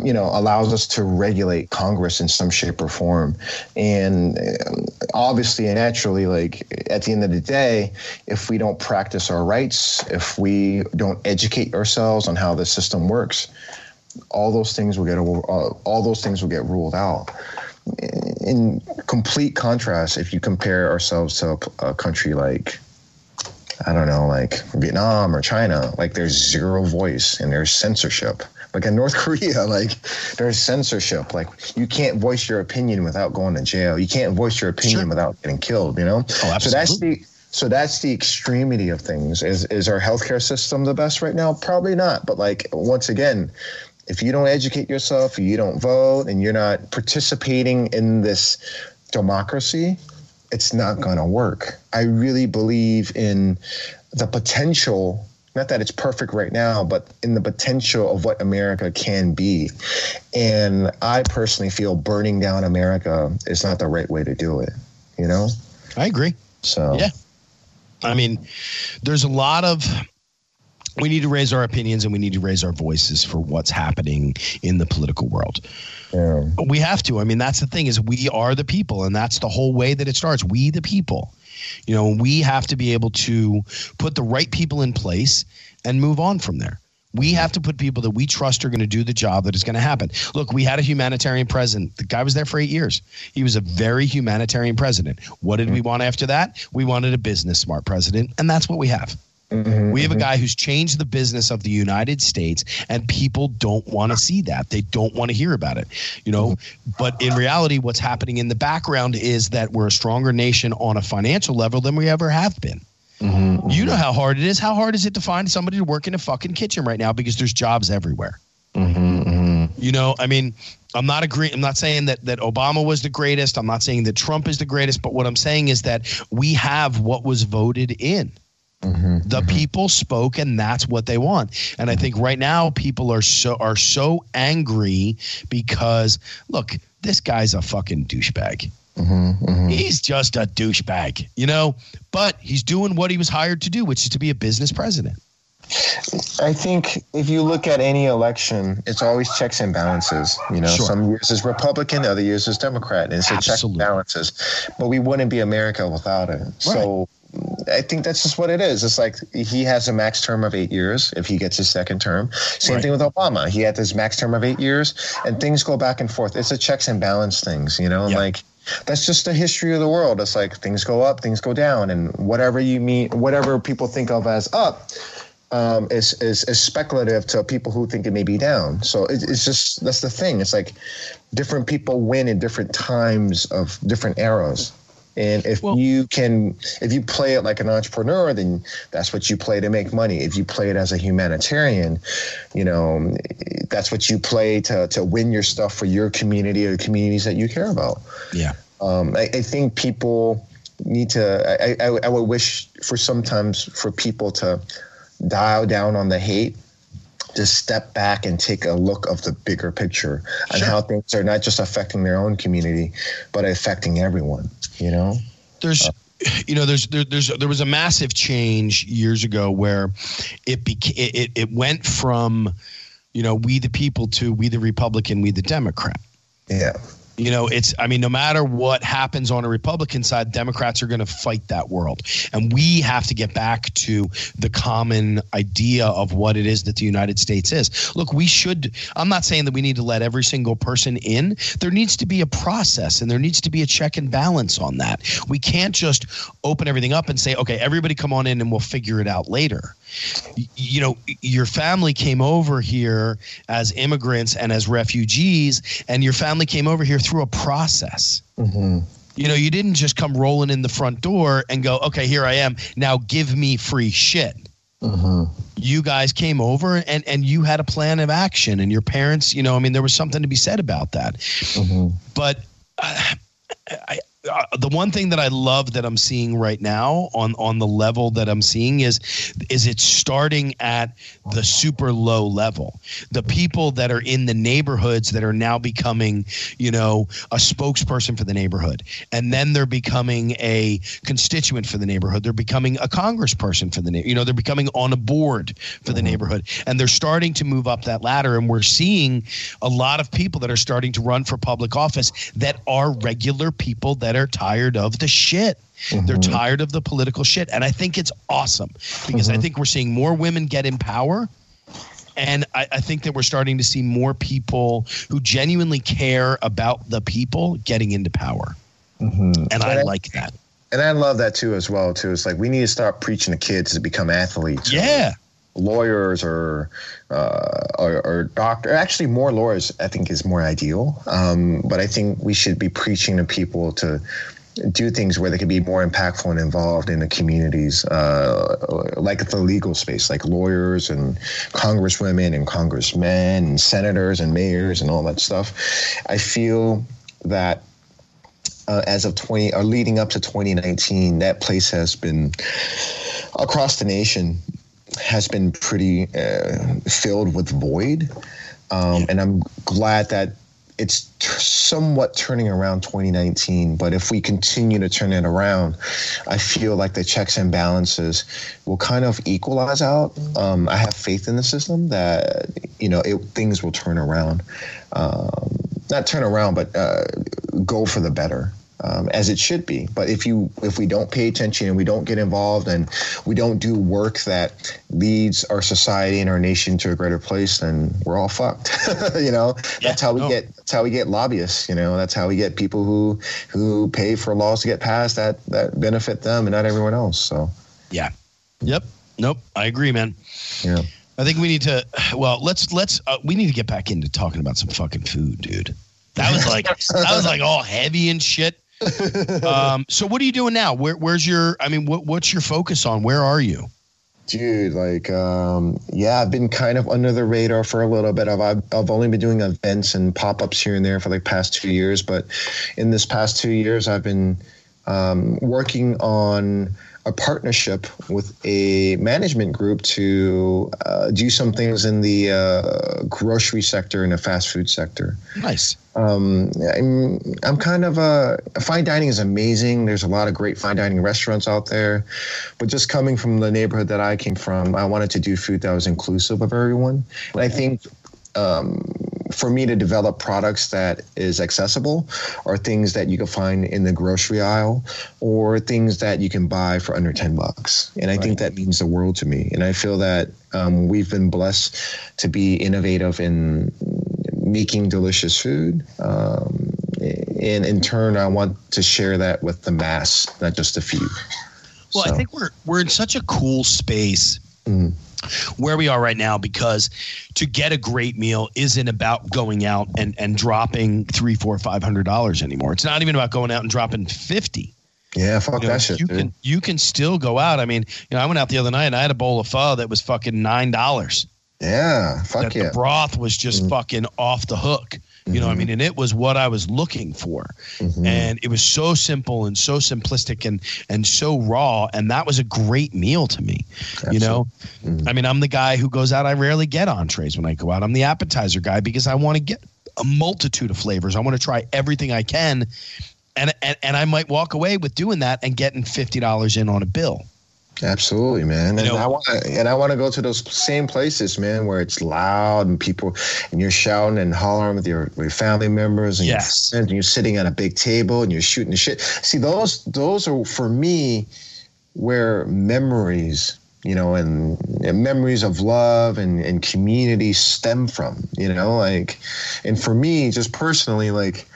you know allows us to regulate Congress in some shape or form, and uh, obviously and naturally, like at the end of the day, if we don't practice our rights, if we don't educate ourselves on how the system works, all those things will get uh, all those things will get ruled out. In complete contrast, if you compare ourselves to a, a country like I don't know, like Vietnam or China, like there's zero voice and there's censorship. Like in North Korea, like there's censorship. Like you can't voice your opinion without going to jail. You can't voice your opinion Sure. without getting killed. You know. Oh, absolutely. So that's the so that's the extremity of things. Is is our healthcare system the best right now? Probably not. But like once again, if you don't educate yourself, you don't vote, and you're not participating in this democracy, it's not going to work. I really believe in the potential. Not that it's perfect right now, but in the potential of what America can be. And I personally feel burning down America is not the right way to do it. You know? I agree. So Yeah. I mean, there's a lot of we need to raise our opinions and we need to raise our voices for what's happening in the political world. yeah. We have to. I mean, that's the thing is we are the people and that's the whole way that it starts. We the people. You know, we have to be able to put the right people in place and move on from there. We have to put people that we trust are going to do the job that is going to happen. Look, we had a humanitarian president. The guy was there for eight years. He was a very humanitarian president. What did mm-hmm. we want after that? We wanted a business smart president, and that's what we have. Mhm, We have a mhm. guy who's changed the business of the United States, and people don't want to see that. They don't want to hear about it, you know. But in reality, what's happening in the background is that we're a stronger nation on a financial level than we ever have been. Mhm, You know how hard it is. How hard is it to find somebody to work in a fucking kitchen right now because there's jobs everywhere? mhm, mhm. You know, I mean, I'm not agreeing. I'm not saying that that Obama was the greatest. I'm not saying that Trump is the greatest. But what I'm saying is that we have what was voted in. Mhm, The people spoke, and that's what they want. And I think right now people are so are so angry because look, this guy's a fucking douchebag. mhm, mhm. He's just a douchebag, you know. But he's doing what he was hired to do, which is to be a business president. I think if you look at any election, it's always checks and balances. You know, Sure. some years is Republican, other years is Democrat, and it's a check and balances. But we wouldn't be America without it. So I think that's just what it is. It's like he has a max term of eight years if he gets his second term. Same Right. thing with Obama. He had his max term of eight years, and things go back and forth. It's a checks and balance things. You know, like that's just the history of the world. It's like things go up, things go down, and whatever you mean, whatever people think of as up, um, is, is is speculative to people who think it may be down. So it, it's just that's the thing. It's like different people win in different times of different eras. And if Well- you can, if you play it like an entrepreneur, then that's what you play to make money. If you play it as a humanitarian, you know, that's what you play to to win your stuff for your community or the communities that you care about. Yeah. Um, I, I think people need to. I, I, I would wish for sometimes for people to dial down on the hate, just step back and take a look of the bigger picture and Sure. how things are not just affecting their own community, but affecting everyone. You know. there's uh, you know there's there, there's there was a massive change years ago where it became it, it went from you know we the people to we the republican we the democrat Yeah. You know it's i mean no matter what happens on a republican side democrats are going to fight that world. And we have to get back to the common idea of what it is that the united states is. Look we should i'm not saying that we need to let every single person in. There needs to be a process and there needs to be a check and balance on that. We can't just open everything up and say okay everybody come on in and we'll figure it out later. You know your family came over here as immigrants and as refugees and your family came over here through a process. Hmm you know you didn't just come rolling in the front door and go okay here i am. Now give me free shit. Hmm you guys came over and and you had a plan of action and your parents you know i mean there was something to be said about that. Hmm but uh, I, uh, the one thing that I love that I'm seeing right now on on the level that I'm seeing is is it's starting at the super low level. The people that are in the neighborhoods that are now becoming, you know, a spokesperson for the neighborhood, and then they're becoming a constituent for the neighborhood. They're becoming a congressperson for the neighborhood. You know, they're becoming on a board for the neighborhood, and they're starting to move up that ladder. And we're seeing a lot of people that are starting to run for public office that are regular people that are tired of the shit. They're tired of the political shit. And I think it's awesome because I think we're seeing more women get in power. And I, I think that we're starting to see more people who genuinely care about the people getting into power. hmm And I like that. And I love that too as well too. It's like we need to start preaching to kids to become athletes. Yeah. Lawyers or uh, or, or doctor. Actually, more lawyers I think is more ideal. Um, but I think we should be preaching to people to do things where they can be more impactful and involved in the communities, uh, like the legal space, like lawyers and congresswomen and congressmen and senators and mayors and all that stuff. I feel that uh, as of 20 or leading up to 2019, that place has been across the nation has been pretty uh, filled with void. Um, and I'm glad that it's t- somewhat turning around 2019 but if we continue to turn it around i feel like the checks and balances will kind of equalize out. Um, i have faith in the system that you know it, things will turn around. Um, not turn around but uh, go for the better um, as it should be. But if you if we don't pay attention and we don't get involved and we don't do work that leads our society and our nation to a greater place, then we're all fucked. you know, yeah, that's how we no. get that's how we get lobbyists. You know, that's how we get people who who pay for laws to get passed that that benefit them and not everyone else. So yeah, yep, nope, I agree, man. Yeah. I think we need to. Well, let's let's. Uh, we need to get back into talking about some fucking food, dude. That was like that was like all heavy and shit um, so what are you doing now? Where, where's your? I mean, what, what's your focus on? Where are you? Dude, like, um, yeah, I've been kind of under the radar for a little bit. I've, I've only been doing events and pop ups here and there for like past two years, but in this past two years, I've been um, working on a partnership with a management group to uh, do some things in the uh, grocery sector and the fast food sector. Nice. Um, I'm, I'm kind of a fine dining is amazing. There's a lot of great fine dining restaurants out there, but just coming from the neighborhood that I came from, I wanted to do food that was inclusive of everyone. And I think um, for me to develop products that is accessible are things that you can find in the grocery aisle or things that you can buy for under 10 bucks. And I right. think that means the world to me. And I feel that um, we've been blessed to be innovative in making delicious food. Um, and in turn, I want to share that with the mass, not just a few. Well, so. I think we're we're in such a cool space. Mm where we are right now because to get a great meal isn't about going out and, and dropping three, four, five hundred dollars anymore. It's not even about going out and dropping fifty. Yeah, fuck you know, that shit. You dude. can you can still go out. I mean, you know, I went out the other night and I had a bowl of pho that was fucking nine dollars. Yeah, fuck that yeah. The broth was just mm. fucking off the hook. You mm-hmm. know, I mean, and it was what I was looking for, mm-hmm. and it was so simple and so simplistic and and so raw, and that was a great meal to me. Absolutely. You know, mm-hmm. I mean, I'm the guy who goes out. I rarely get entrees when I go out. I'm the appetizer guy because I want to get a multitude of flavors. I want to try everything I can, and and and I might walk away with doing that and getting fifty dollars in on a bill. Absolutely, man. And you know, I want to, and I want to go to those same places, man, where it's loud and people and you're shouting and hollering with your, with your family members and yes. your friends and you're sitting at a big table and you're shooting the shit. See, those those are for me where memories, you know, and, and memories of love and, and community stem from, you know, like and for me, just personally, like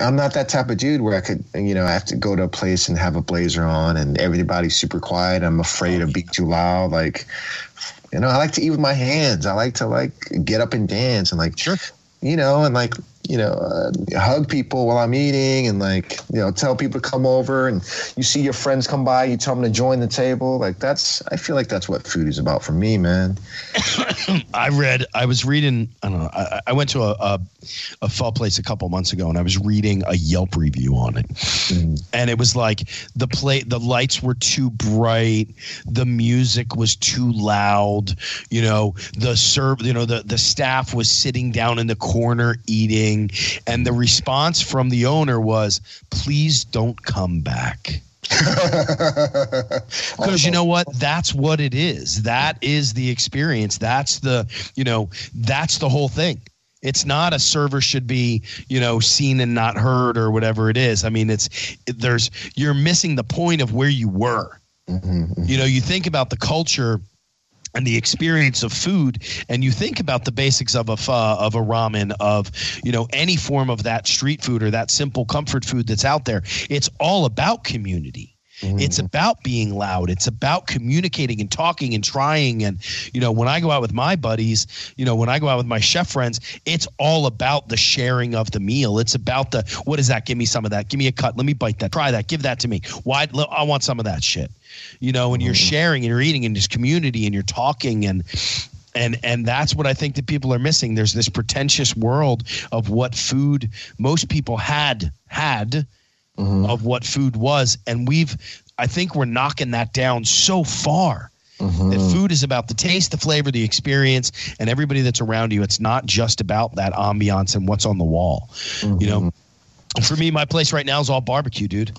I'm not that type of dude where I could, you know, I have to go to a place and have a blazer on and everybody's super quiet. I'm afraid of being too loud. Like, you know, I like to eat with my hands. I like to like get up and dance and like, sure. you know, and like you know, uh, hug people while I'm eating and like, you know, tell people to come over and you see your friends come by, you tell them to join the table. Like that's, I feel like that's what food is about for me, man. I read, I was reading, I don't know, I, I went to a, a, a pho place a couple months ago and I was reading a Yelp review on it. Mm. And it was like the play, the lights were too bright. The music was too loud. You know, the serve, you know, the, the staff was sitting down in the corner eating and the response from the owner was, please don't come back. because you know what? That's what it is. That is the experience. That's the you know that's the whole thing. It's not a server should be you know seen and not heard or whatever it is. I mean it's there's you're missing the point of where you were. Mm-hmm, mm-hmm. you know you think about the culture and the experience of food and you think about the basics of a pho, uh, of a ramen of you know any form of that street food or that simple comfort food that's out there it's all about community it's mm-hmm. about being loud. It's about communicating and talking and trying. And you know when i go out with my buddies you know when i go out with my chef friends it's all about the sharing of the meal. It's about the what is that? Give me some of that. Give me a cut. Let me bite that. Try that. Give that to me. Why i want some of that shit. You know and you're mm-hmm. sharing and you're eating in this community and you're talking and and and that's what I think that people are missing. There's this pretentious world of what food most people had had Mm-hmm. of what food was, and we've I think we're knocking that down so far. Mm-hmm. That food is about the taste, the flavor, the experience, and everybody that's around you. It's not just about that ambiance and what's on the wall. You know, mm-hmm. for me, my place right now is all barbecue, dude.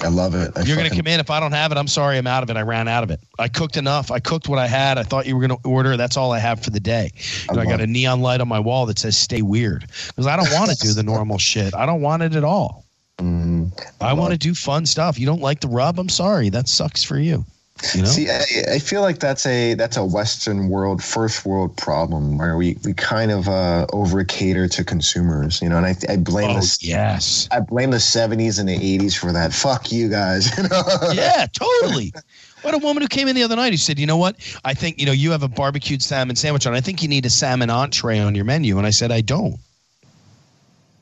I love it. I You're going to come in. If I don't have it, I'm sorry. I'm out of it. I ran out of it. I cooked enough. I cooked what I had. I thought you were going to order. That's all I have for the day. You know, I, got love a neon light on my wall that says "Stay weird" because I don't want to do the normal shit. I don't want it at all. Mhm. I want to do fun stuff. You don't like the rub? I'm sorry. That sucks for you. You know. See, I, I feel like that's a that's a Western world, first world problem where we, we kind of uh, over cater to consumers, you know. And I, I blame oh this. yes. I blame the '70s and the '80s for that. Fuck you guys. You know? yeah, totally. What a woman who came in the other night who said, "You know what? I think you know you have a barbecued salmon sandwich on. I think you need a salmon entree on your menu." And I said, "I don't.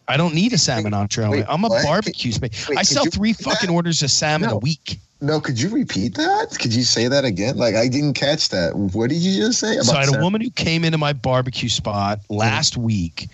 I don't need a salmon entree. on wait. I'm a what? barbecue space. Wait, I sell three fucking that? orders of salmon a week. No, could you repeat that? Could you say that again? Like I didn't catch that. What did you just say? So I had a woman who came into my barbecue spot mm-hmm. last week,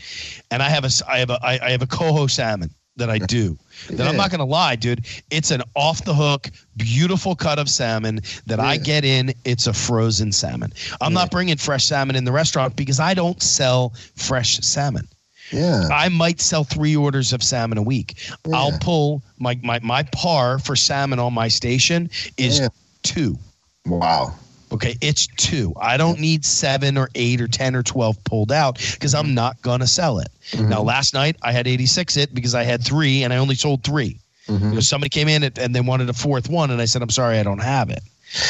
and I have a I have a I, I have a coho salmon that I do. That I'm not gonna lie, dude. It's an off the hook, beautiful cut of salmon that I get in. It's a frozen salmon. I'm not bringing fresh salmon in the restaurant because I don't sell fresh salmon. Yeah. I might sell three orders of salmon a week. I'll pull my my my par for salmon on my station is Yeah. two. Wow. Okay, it's two. I don't need seven or eight or ten or twelve pulled out because I'm not gonna sell it. Mm-hmm. Now, last night I had 86 it because I had three and I only sold 3 Mm-hmm. You know, somebody came in and- they wanted a fourth one, and I said, "I'm sorry, I don't have it."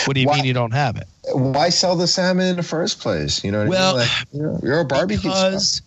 What do you Why- mean you don't have it? Why sell the salmon in the first place? You know what Well, I mean? Like, you know, you're a barbecue. Because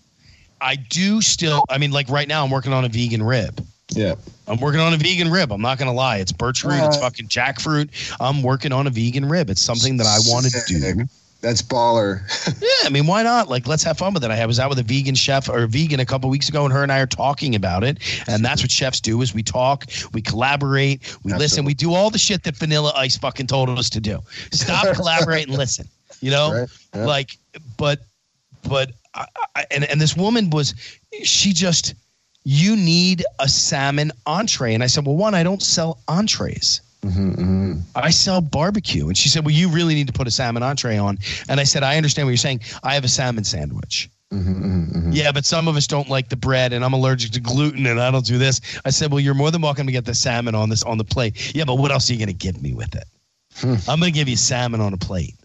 I do still. I mean, like right now, I'm working on a vegan rib. Yeah. I'm working on a vegan rib. I'm not gonna lie. It's birch root. It's Uh, fucking jackfruit. I'm working on a vegan rib. It's something that I wanted to do. That's baller. Yeah, I mean, why not? Like, let's have fun with it. I was out with a vegan chef or a vegan a couple weeks ago, and her and I are talking about it. And that's what chefs do: is we talk, we collaborate, we listen, we do all the shit that Vanilla Ice fucking told us to do. Stop, collaborate, and listen. You know, Right, yeah. like, but, but, I, I, and and this woman was, she just, you need a salmon entree, and I said, well, one, I don't sell entrees. Mm-hmm, I sell barbecue. And she said, Well, you really need to put a salmon entree on. And I said, I understand what you're saying. I have a salmon sandwich. mm-hmm, Yeah, but some of us don't like the bread and I'm allergic to gluten and I don't do this. I said, Well, you're more than welcome to get the salmon on this on the plate. Yeah, but what else are you gonna give me with it? Hmm. I'm gonna give you salmon on a plate.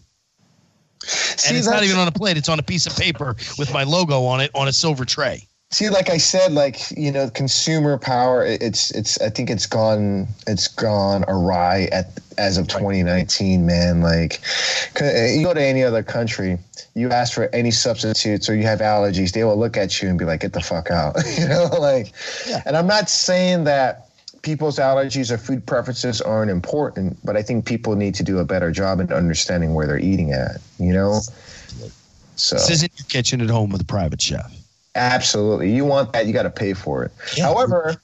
See, and it's not even on a plate, it's on a piece of paper with my logo on it on a silver tray. See, like I said, like you know, consumer power. It's it's. I think it's gone. It's gone awry at as of 2019, man. Like, uh, you go to any other country, you ask for any substitutes or you have allergies, they will look at you and be like, "Get the fuck out," you know. Like, Yeah. and I'm not saying that people's allergies or food preferences aren't important, but I think people need to do a better job in understanding where they're eating at. You know. So This isn't your kitchen at home with a private chef. Absolutely. You want that, you got to pay for it. Yeah. However,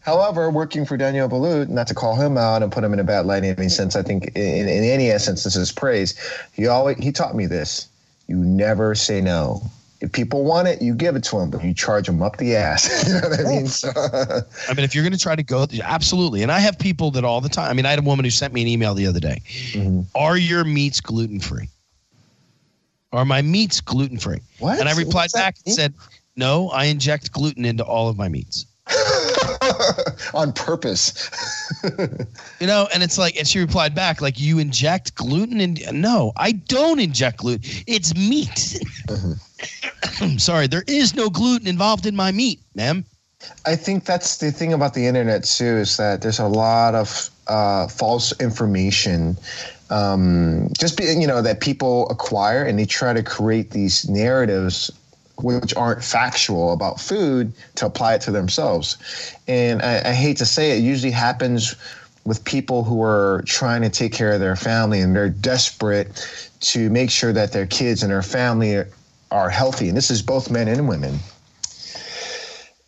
however, working for Daniel Boulud, not to call him out and put him in a bad light in any sense, I think in, in any essence this is praise. He always he taught me this. You never say no. If people want it, you give it to them, but you charge them up the ass. you know what I mean? So, I mean, if you're going to try to go, absolutely. And I have people that all the time. I mean, I had a woman who sent me an email the other day. Mhm. Are your meats gluten free? Are my meats gluten free? What? And I replied back and said, No, I inject gluten into all of my meats. on purpose. You know, and it's like, and she replied back, like, you inject gluten in? No, I don't inject gluten. It's meat. I'm sorry, there is no gluten involved in my meat, ma'am. I think that's the thing about the internet too is that there's a lot of uh, false information. Um, just be, you know that people acquire and they try to create these narratives which aren't factual about food to apply it to themselves. And I, I hate to say it, it usually happens with people who are trying to take care of their family and they're desperate to make sure that their kids and their family are healthy. And this is both men and women.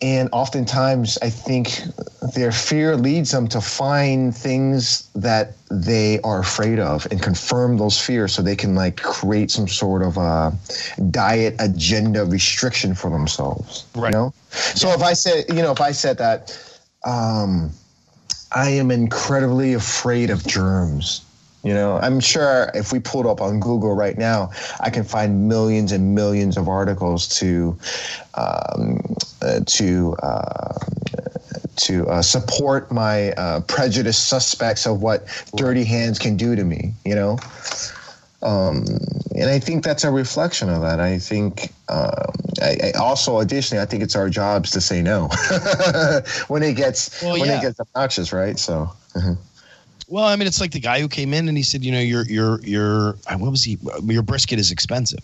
And oftentimes, I think their fear leads them to find things that they are afraid of and confirm those fears so they can like create some sort of a diet agenda restriction for themselves. Right. You know? So if I said, you know, if I said that, um, I am incredibly afraid of germs. You know, I'm sure if we pulled up on Google right now, I can find millions and millions of articles to um, uh, to uh, to uh, support my uh, prejudiced suspects of what dirty hands can do to me. You know, um, and I think that's a reflection of that. I think um, I, I also additionally, I think it's our jobs to say no when it gets Well, when yeah. it gets obnoxious, right? So. Well, I mean, it's like the guy who came in and he said, you know, your your your uh, what was he? Your brisket is expensive.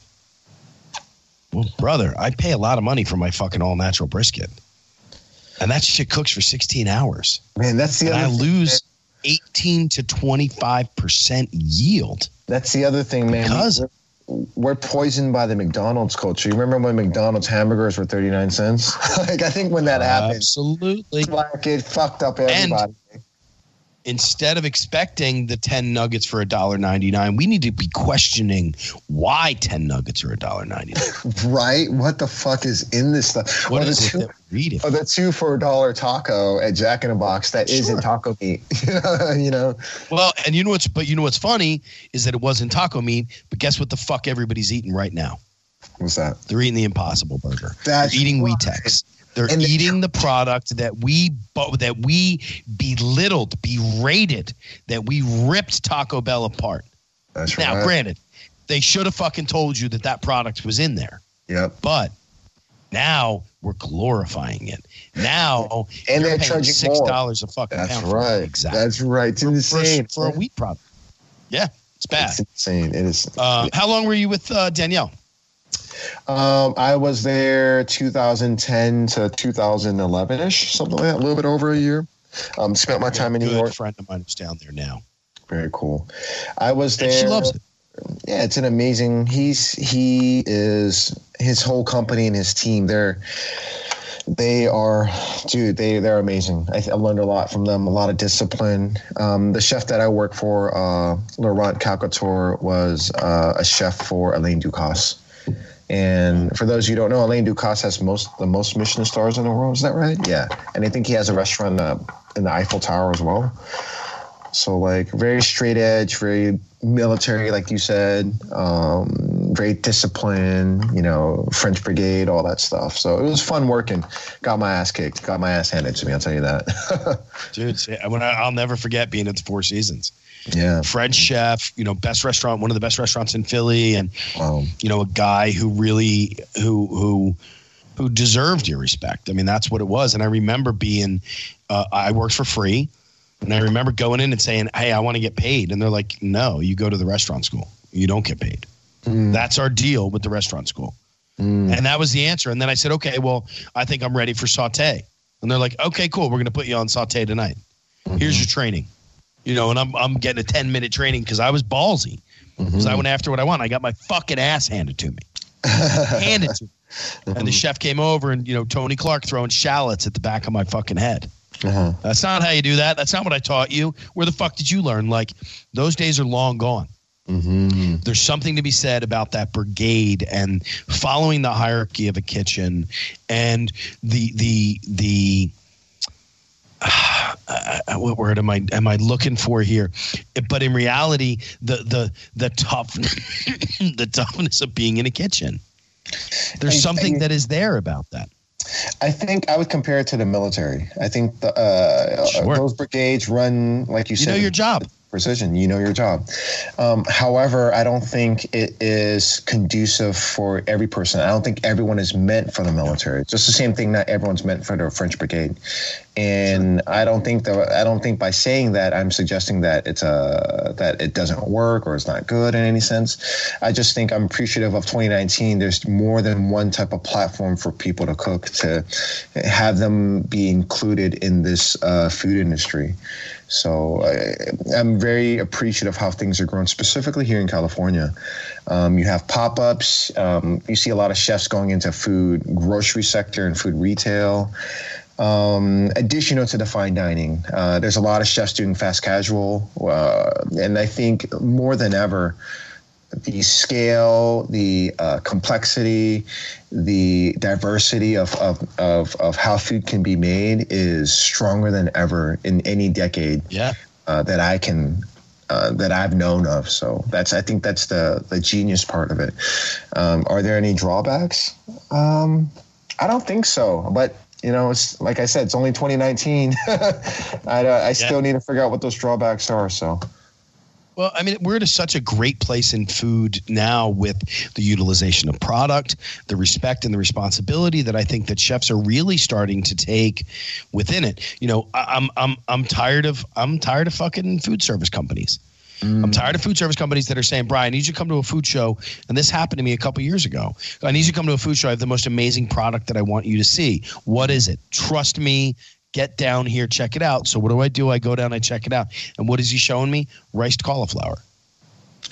Well, brother, I pay a lot of money for my fucking all natural brisket, and that shit cooks for 16 hours, Man, that's the and other I thing, lose 18 to 25 percent yield. That's the other thing, man. Because- we're, we're poisoned by the McDonald's culture. You remember when McDonald's hamburgers were 39 cents? like, I think when that happened, Absolutely. like it fucked up everybody. Instead of expecting the 10 nuggets for $1.99, we need to be questioning why 10 nuggets are $1.99. right? What the fuck is in this stuff? What the is it two, reading? or the two for a dollar taco at Jack in the Box that Sure. not taco meat. you know? Well, and you know what's but you know what's funny is that it wasn't taco meat, but guess what the fuck everybody's eating right now? What's that? They're eating the Impossible Burger. That's They're eating right. Weetex. They're And eating the product that we that we belittled, berated, that we ripped Taco Bell apart. That's right. Now, right. granted, they should have fucking told you that that product was in there, Yep. but now we're glorifying it. Now And they're charging six dollars a fucking That's pound. for it. right. Exactly. That's right. It's for, insane. for a wheat product. Yeah, it's bad. It's insane. It is. Uh, how long were you with uh, Daniel? Um, I was there 2010 to 2011 ish, something like that, a little bit over a year. Um, spent my time in New York. friend of mine who's down there now. Very cool. I was there. And she loves it. Yeah, it's an amazing. He's he is his whole company and his team. They're they are, dude. They they're amazing. I, I learned a lot from them. A lot of discipline. Um, the chef that I work for, uh, Laurent Calcator, was uh, a chef for Alain Ducasse. And for those who don't know, Alain Ducasse has most the most Michelin stars in the world. Is that right? Yeah. And I think he has a restaurant uh, in the Eiffel Tower as well. So like very straight edge, very military, like you said, um, very disciplined. You know, French Brigade, all that stuff. So it was fun working. Got my ass kicked. Got my ass handed to me. I'll tell you that. Dude, when I, I'll never forget being at the Four Seasons. Yeah. French chef, you know, best restaurant, one of the best restaurants in Philly, and Wow. you know, a guy who really who who who deserved your respect. I mean, that's what it was. And I remember being, uh, I worked for free, and I remember going in and saying, "Hey, I want to get paid," and they're like, "No, you go to the restaurant school. You don't get paid. Mm. That's our deal with the restaurant school." Mm. And that was the answer. And then I said, "Okay, well, I think I'm ready for saute." And they're like, "Okay, cool. We're going to put you on saute tonight. Here's your training." You know, and I'm I'm getting a 10 minute training because I was ballsy because I went after what I want. I got my fucking ass handed to me, handed to me. And the chef came over, and you know, Tony Clark throwing shallots at the back of my fucking head. Uh-huh. That's not how you do that. That's not what I taught you. Where the fuck did you learn? Like those days are long gone. Mm-hmm. There's something to be said about that brigade and following the hierarchy of a kitchen and the the the uh, what word am I am I looking for here? But in reality, the the the tough the toughness of being in a kitchen. There's I- something I- that is there about that. I think I would compare it to the military. I think the, uh, Sure. those brigades run, like you, You said, know your job. Precision. You know your job. Um, however, I don't think it is conducive for every person. I don't think everyone is meant for the military. It's just the same thing. Not everyone's meant for the French Brigade, and I don't think that. I don't think by saying that I'm suggesting that it's a that it doesn't work or it's not good in any sense. I just think I'm appreciative of 2019. There's more than one type of platform for people to cook to have them be included in this uh, food industry. So I, am very appreciative of how things are growing, specifically here in California. Um, you have pop ups. Um, you see a lot of chefs going into food, grocery sector, and food retail. Um, additional to the fine dining, uh, there's a lot of chefs doing fast casual, uh, and I think more than ever, the scale, the uh, complexity, the diversity of, of, of, of, how food can be made is stronger than ever in any decade yeah. uh, that I can. Uh, that I've known of, so that's I think that's the the genius part of it. Um, are there any drawbacks? Um, I don't think so, but you know, it's like I said, it's only 2019. I, I yeah. still need to figure out what those drawbacks are. So well, I mean, we're at such a great place in food now with the utilization of product, the respect and the responsibility that I think that chefs are really starting to take within it. You know, I'm I'm I'm tired of I'm tired of fucking food service companies. Mm. I'm tired of food service companies that are saying, Brian, I need you to come to a food show. And this happened to me a couple years ago. I need you to come to a food show. I have the most amazing product that I want you to see. What is it? Trust me, get down here, check it out. So what do I do? I go down, I check it out. And what is he showing me? Riced cauliflower.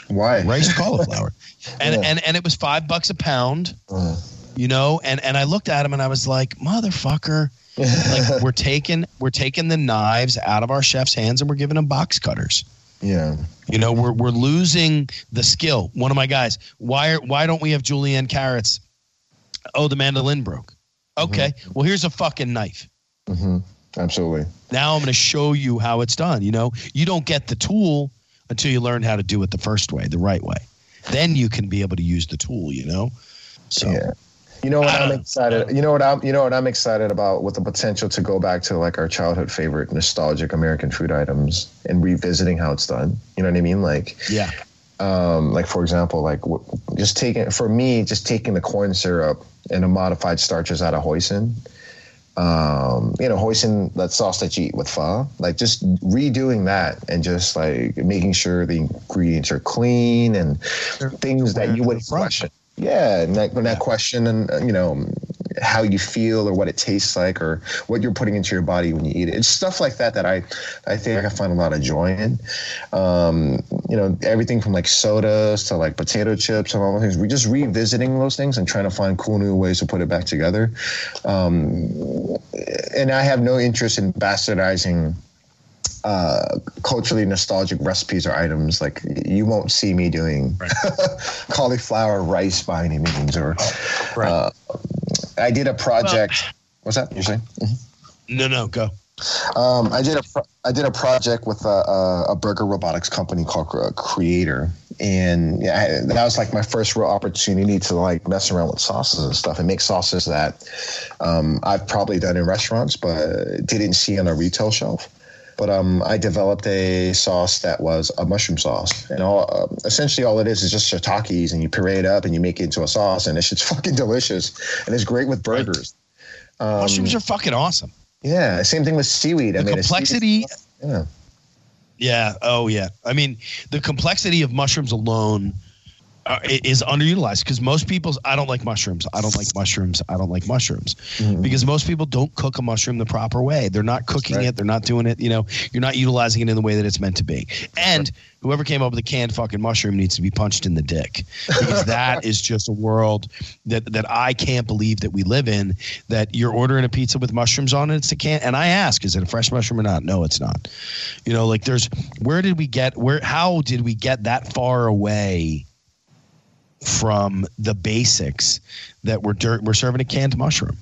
Why? Riced cauliflower. and, yeah. and and it was five bucks a pound. Uh. You know, and and I looked at him and I was like, motherfucker. like we're taking we're taking the knives out of our chef's hands and we're giving them box cutters. Yeah. You know, we're we're losing the skill. One of my guys, why are, why don't we have julienne carrots? Oh, the mandolin broke. Okay. Mm-hmm. Well, here's a fucking knife. Mm-hmm. Absolutely. Now I'm going to show you how it's done. You know, you don't get the tool until you learn how to do it the first way, the right way. Then you can be able to use the tool. You know. So. Yeah. You know what I'm excited. You know what I'm. You know what I'm excited about with the potential to go back to like our childhood favorite nostalgic American food items and revisiting how it's done. You know what I mean? Like yeah. Um, like for example, like w- just taking for me, just taking the corn syrup and the modified starches out of hoisin um, you know, hoisin that sauce that you eat with pho, like just redoing that and just like making sure the ingredients are clean and things that you would question. Yeah, and that, that question and uh, you know how you feel or what it tastes like or what you're putting into your body when you eat it. It's stuff like that that I I think I find a lot of joy in. Um, you know, everything from like sodas to like potato chips and all those things. We're just revisiting those things and trying to find cool new ways to put it back together. Um, and I have no interest in bastardizing uh, culturally nostalgic recipes or items. Like you won't see me doing right. cauliflower rice by any means. Or right. uh, I did a project. Well, What's that you're saying? Mm-hmm. No, no, go. Um, I did a pro- I did a project with a, a, a burger robotics company called Creator, and yeah, I, that was like my first real opportunity to like mess around with sauces and stuff and make sauces that um, I've probably done in restaurants but didn't see on a retail shelf. But um, I developed a sauce that was a mushroom sauce, and all uh, essentially all it is is just shiitakes, and you puree it up and you make it into a sauce, and it's just fucking delicious, and it's great with burgers. Um, Mushrooms are fucking awesome. Yeah, same thing with seaweed. The I mean, complexity. yeah. Yeah. Oh, yeah. I mean, the complexity of mushrooms alone uh, is underutilized because most people's I don't like mushrooms. I don't like mushrooms. I don't like mushrooms mm-hmm. because most people don't cook a mushroom the proper way. They're not cooking right. it. They're not doing it. You know, you're not utilizing it in the way that it's meant to be. And whoever came up with the canned fucking mushroom needs to be punched in the dick because that is just a world that that I can't believe that we live in. That you're ordering a pizza with mushrooms on it. It's a can. And I ask, is it a fresh mushroom or not? No, it's not. You know, like there's where did we get where? How did we get that far away? From the basics that we're dirt, we're serving a canned mushroom.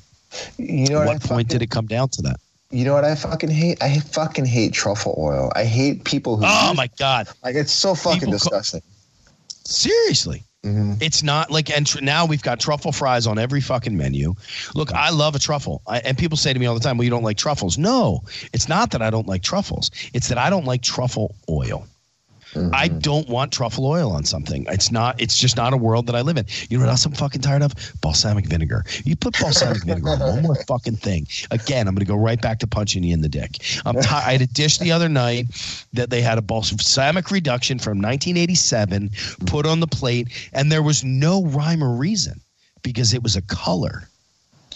You know, what, what point fucking, did it come down to that? You know what I fucking hate? I fucking hate truffle oil. I hate people who. Oh my god! Like it's so fucking people disgusting. Seriously. Mm-hmm. It's not like, and tr- now we've got truffle fries on every fucking menu. Look, I love a truffle. I, and people say to me all the time, well, you don't like truffles. No, it's not that I don't like truffles. It's that I don't like truffle oil. That I don't like truffle fries on every fucking menu. Look, I love a truffle. I, and people say to me all the time, well, you don't like truffles. No, it's not that I don't like truffles. It's that I don't like truffles. It's that I don't like truffle oil. I don't want truffle oil on something. It's not. It's just not a world that I live in. You know what else I'm fucking tired of? Balsamic vinegar. You put balsamic vinegar on one more fucking thing. Again, I'm going to go right back to punching you in the dick. I'm ti I had a dish the other night that they had a balsamic reduction from 1987 put on the plate, and there was no rhyme or reason because it was a color.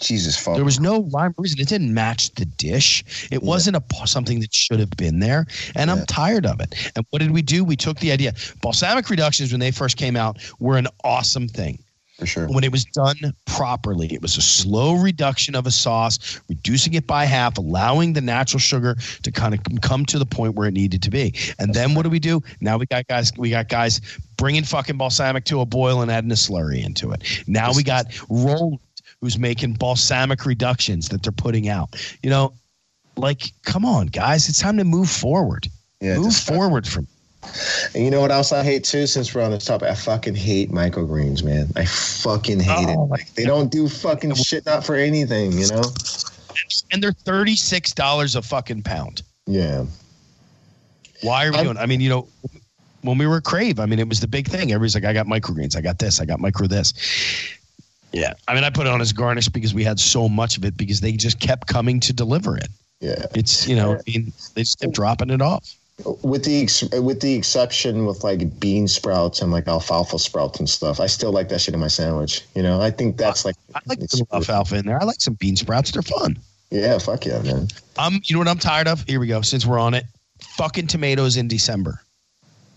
Jesus fuck. There was no rhyme or reason. It didn't match the dish. It wasn't a something that should have been there, and I'm tired of it. And what did we do? We took the idea. Balsamic reductions, when they first came out, were an awesome thing for sure. when it was done properly. It was a slow reduction of a sauce, reducing it by half, allowing the natural sugar to kind of come to the point where it needed to be. And then what do we do? Now we got guys. We got guys bringing fucking balsamic to a boil and adding a slurry into it. Now we got Roland, who's making balsamic reductions that they're putting out. You know, like, come on, guys, it's time to move forward. Yeah, move uh, forward from. And you know what else I hate too? Since we're on this topic, I fucking hate microgreens, man. I fucking hate Oh, it. Like they don't do fucking shit not for anything, you know? And they're thirty six dollars a fucking pound. Yeah. Why are we I'm- doing? I mean, you know, when we were Crave, I mean, it was the big thing. Everybody's like, I got microgreens, I got this, I got micro this. Yeah, I mean, I put it on as garnish because we had so much of it because they just kept coming to deliver it. Yeah. It's you know, I mean, they just kept dropping it off. With the ex- with the exception with like bean sprouts and like alfalfa sprouts and stuff, I still like that shit in my sandwich. You know, I think that's like I like some alfalfa in there. I like some bean sprouts. They're fun. Yeah, fuck yeah, man. Um, you know what I'm tired of? Here we go. Since we're on it, fucking tomatoes in December.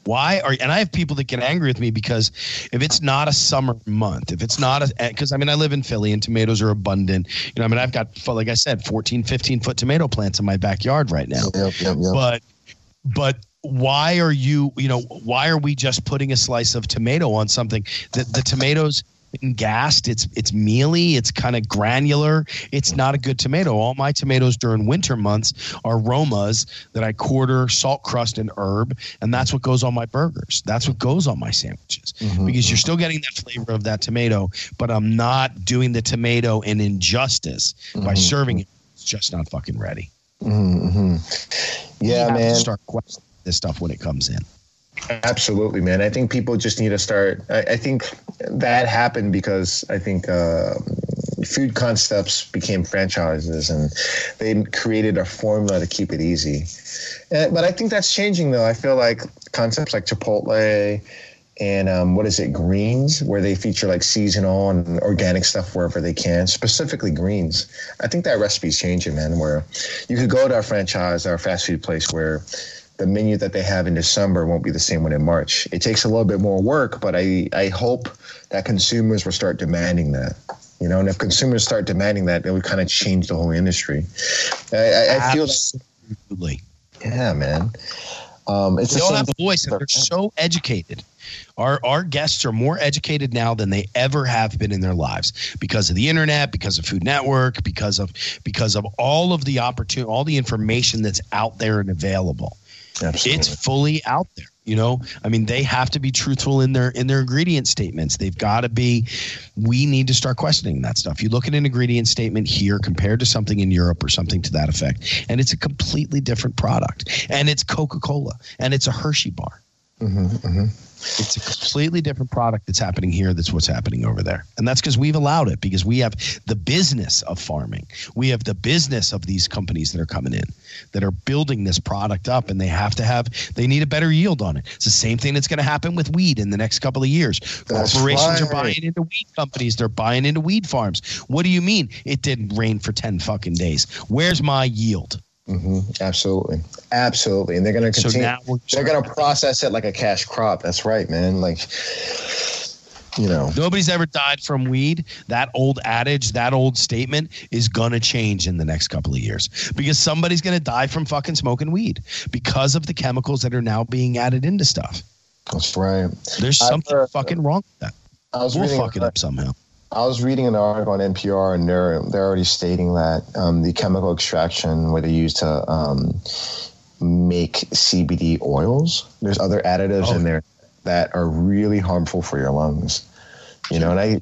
Why are and I have people that get angry with me because if it's not a summer month, if it's not a eh, because I mean I live in Philly and tomatoes are abundant. You know, I mean I've got like I said 14, 15 foot tomato plants in my backyard right now. Yep, yep, yep. But but why are you you know why are we just putting a slice of tomato on something that the tomatoes been gassed. It's it's mealy. It's kind of granular. It's not a good tomato. All my tomatoes during winter months are romas that i quarter salt crust and herb and that's what goes on my burgers. That's what goes on my sandwiches. Mhm. because you're still getting that flavor of that tomato but i'm not doing the tomato an injustice by Mhm. serving it. It's just not fucking ready. Mm-hmm. Yeah, man. start questioning this stuff when it comes in Absolutely, man. I think people just need to start. I, I think that happened because I think uh, food concepts became franchises and they created a formula to keep it easy. Uh, but I think that's changing, though. I feel like concepts like Chipotle and um, what is it, greens, where they feature like seasonal and organic stuff wherever they can, specifically greens. I think that recipe's changing, man. Where you could go to a franchise or a fast food place where the menu that they have in December won't be the same one in March. It takes a little bit more work, but I, I hope that consumers will start demanding that. You know, and if consumers start demanding that, it would kind of change the whole industry. I, I, I feel, Absolutely. yeah, man. Um, it's They the all have a voice and they're so educated. Our our guests are more educated now than they ever have been in their lives because of the internet, because of Food Network, because of because of all of the opportunity, all the information that's out there and available. Absolutely. It's fully out there. You know, I mean, they have to be truthful in their in their ingredient statements. They've got to be. We need to start questioning that stuff. You look at an ingredient statement here compared to something in Europe or something to that effect, and it's a completely different product. And it's Coca Cola, and it's a Hershey bar. hmm hmm It's a completely different product that's happening here. That's what's happening over there, and that's because we've allowed it. Because we have the business of farming. We have the business of these companies that are coming in, that are building this product up, and they have to have. They need a better yield on it. It's the same thing that's going to happen with weed in the next couple of years. That's Corporations are buying into weed companies. They're buying into weed farms. What do you mean it didn't rain for ten fucking days? Where's my yield? Hmm Absolutely, absolutely, and they're going to continue. we're they're going to process it like a cash crop. That's right, man. Like, you know, Nobody's ever died from weed. That old adage, that old statement is going to change in the next couple of years because somebody's going to die from fucking smoking weed because of the chemicals that are now being added into stuff. that's right. There's something heard- fucking wrong with that. I was We'll reading. fuck it up somehow. I was reading an article on NPR, and they're they're already stating that um, the chemical extraction where they use to um, make CBD oils, there's other additives Oh. in there that are really harmful for your lungs. You know, and I,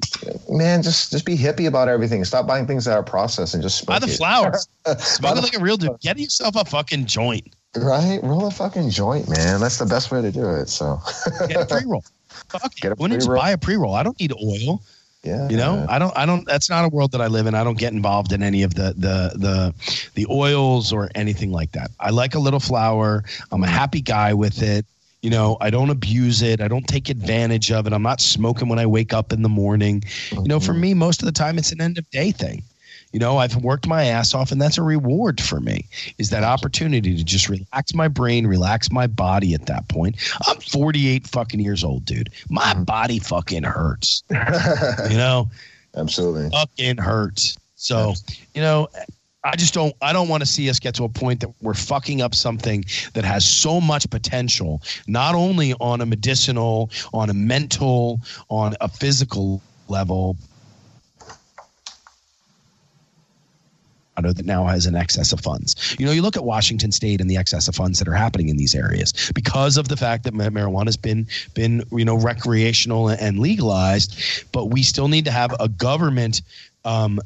man, just just be hippie about everything. Stop buying things that are processed and just Buy smoke the it. flowers. Buy Smoke it the- like a real dude. Get yourself a fucking joint. Right, roll a fucking joint, man. That's the best way to do it. So get a pre roll. Fuck it. When just buy a pre roll. I don't need oil. Yeah. You know, I don't I don't that's not a world that I live in. I don't get involved in any of the the the the oils or anything like that. I like a little flower. I'm a happy guy with it. You know, I don't abuse it. I don't take advantage of it. I'm not smoking when I wake up in the morning. You know, for mm-hmm. me most of the time it's an end of day thing. You know, I've worked my ass off, and that's a reward for me. Is that opportunity to just relax my brain, relax my body at that point. I'm 48 fucking years old, dude. My mm-hmm. body fucking hurts. you know, absolutely, fucking hurts. So, you know, I just don't I don't want to see us get to a point that we're fucking up something that has so much potential, not only on a medicinal, on a mental, on a physical level, that now has an excess of funds. You know, you look at Washington State and the excess of funds that are happening in these areas because of the fact that marijuana has been been you know recreational and legalized, but we still need to have a government. Um,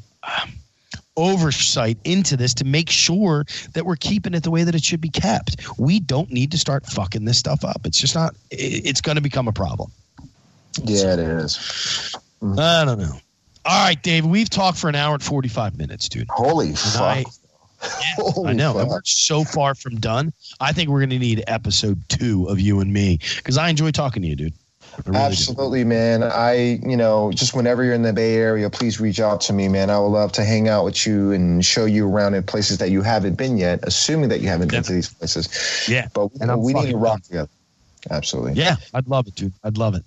oversight into this to make sure that we're keeping it the way that it should be kept. We don't need to start fucking this stuff up. It's just not. It's going to become a problem. Yeah, so, it is. I don't know. All right, Dave, we've talked for an hour and 45 minutes, dude. Holy and fuck. I, yeah, Holy I know. Fuck. And we're so far from done. I think we're going to need episode two of you and me because I enjoy talking to you, dude. Really Absolutely, do. man. I, you know, just whenever you're in the Bay Area, please reach out to me, man. I would love to hang out with you and show you around in places that you haven't been yet, assuming that you haven't yeah. been to these places. Yeah. But and we need to rock together. Absolutely. Yeah, I'd love it, dude. I'd love it.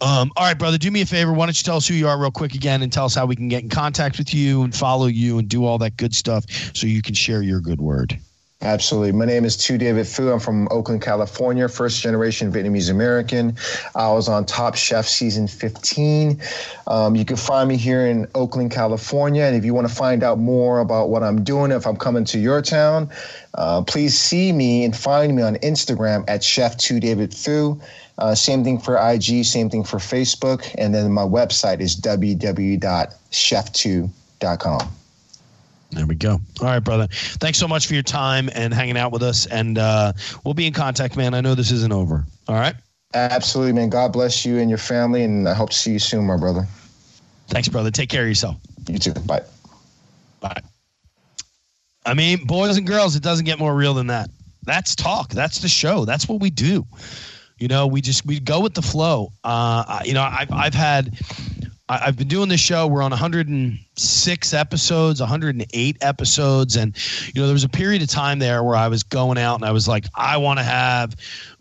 Um, all right, brother, do me a favor. Why don't you tell us who you are real quick again and tell us how we can get in contact with you and follow you and do all that good stuff so you can share your good word. Absolutely. My name is Tu David Phu. I'm from Oakland, California, first generation Vietnamese American. I was on Top Chef season 15. Um, you can find me here in Oakland, California. And if you want to find out more about what I'm doing, if I'm coming to your town, uh, please see me and find me on Instagram at Chef Tu David Phu. Uh, same thing for IG, same thing for Facebook. And then my website is www.cheftu.com. There we go. All right, brother. Thanks so much for your time and hanging out with us. And uh, we'll be in contact, man. I know this isn't over. All right. Absolutely, man. God bless you and your family. And I hope to see you soon, my brother. Thanks, brother. Take care of yourself. You too. Bye. Bye. I mean, boys and girls, it doesn't get more real than that. That's talk. That's the show. That's what we do. You know, we just we go with the flow. Uh, you know, I've I've had I've been doing this show. We're on 106 episodes, 108 episodes, and you know there was a period of time there where I was going out and I was like, I want to have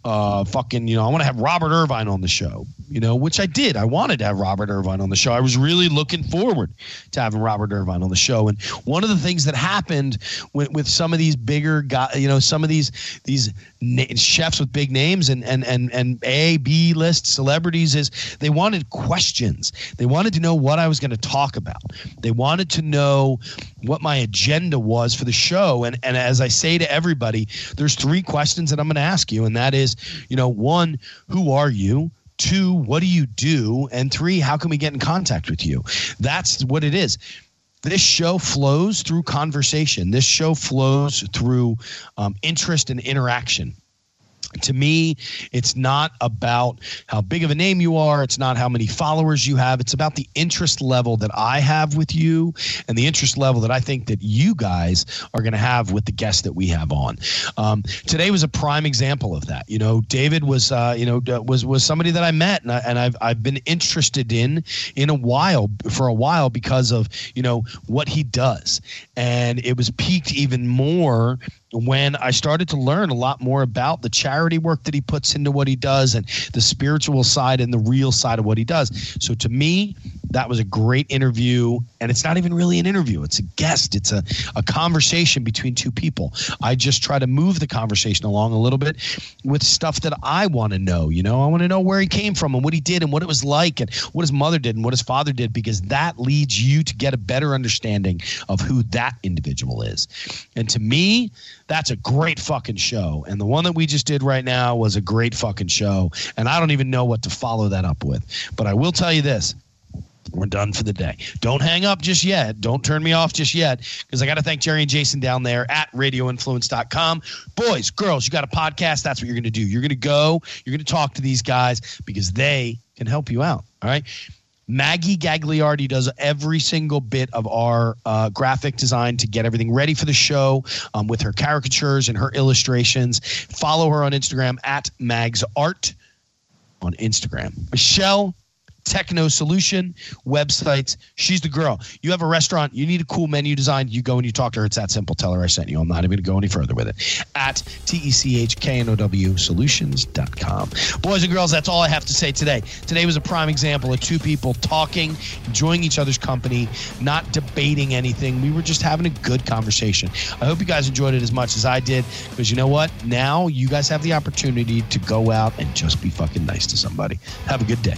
uh, fucking, you know, I want to have Robert Irvine on the show, you know, which I did. I wanted to have Robert Irvine on the show. I was really looking forward to having Robert Irvine on the show. And one of the things that happened with, with some of these bigger guys, you know, some of these these na- chefs with big names and and and and A B list celebrities is they wanted questions. They wanted to know what I was going to talk about. They wanted to know what my agenda was for the show. And and as I say to everybody, there's three questions that I'm going to ask you, and that is you know, one, who are you? Two, what do you do? And three, how can we get in contact with you? That's what it is this show flows through conversation. This show flows through um, interest and interaction to me, it's not about how big of a name you are. It's not how many followers you have. It's about the interest level that I have with you and the interest level that I think that you guys are going to have with the guests that we have on. Um, today was a prime example of that. You know, David was, uh, you know, was was somebody that I met and, I, and I've I've been interested in in a while for a while because of you know what he does, and it was peaked even more when I started to learn a lot more about the charity work that he puts into what he does and the spiritual side and the real side of what he does. So to me, that was a great interview. And it's not even really an interview, it's a guest, it's a, a conversation between two people. I just try to move the conversation along a little bit with stuff that I want to know. You know, I want to know where he came from and what he did and what it was like and what his mother did and what his father did because that leads you to get a better understanding of who that individual is. And to me, that's a great fucking show. And the one that we just did right now was a great fucking show. And I don't even know what to follow that up with. But I will tell you this We're done for the day. Don't hang up just yet. Don't turn me off just yet because I got to thank Jerry and Jason down there at radioinfluence.com. Boys, girls, you got a podcast. That's what you're going to do. You're going to go, you're going to talk to these guys because they can help you out. All right. Maggie Gagliardi does every single bit of our uh, graphic design to get everything ready for the show um, with her caricatures and her illustrations. Follow her on Instagram at Mags Art on Instagram. Michelle TechKnow Solution websites. She's the girl. You have a restaurant, you need a cool menu design, you go and you talk to her. It's that simple. Tell her I sent you. I'm not even going to go any further with it. At T E C H K N O W solutions.com. Boys and girls, that's all I have to say today. Today was a prime example of two people talking, enjoying each other's company, not debating anything. We were just having a good conversation. I hope you guys enjoyed it as much as I did because you know what? Now you guys have the opportunity to go out and just be fucking nice to somebody. Have a good day.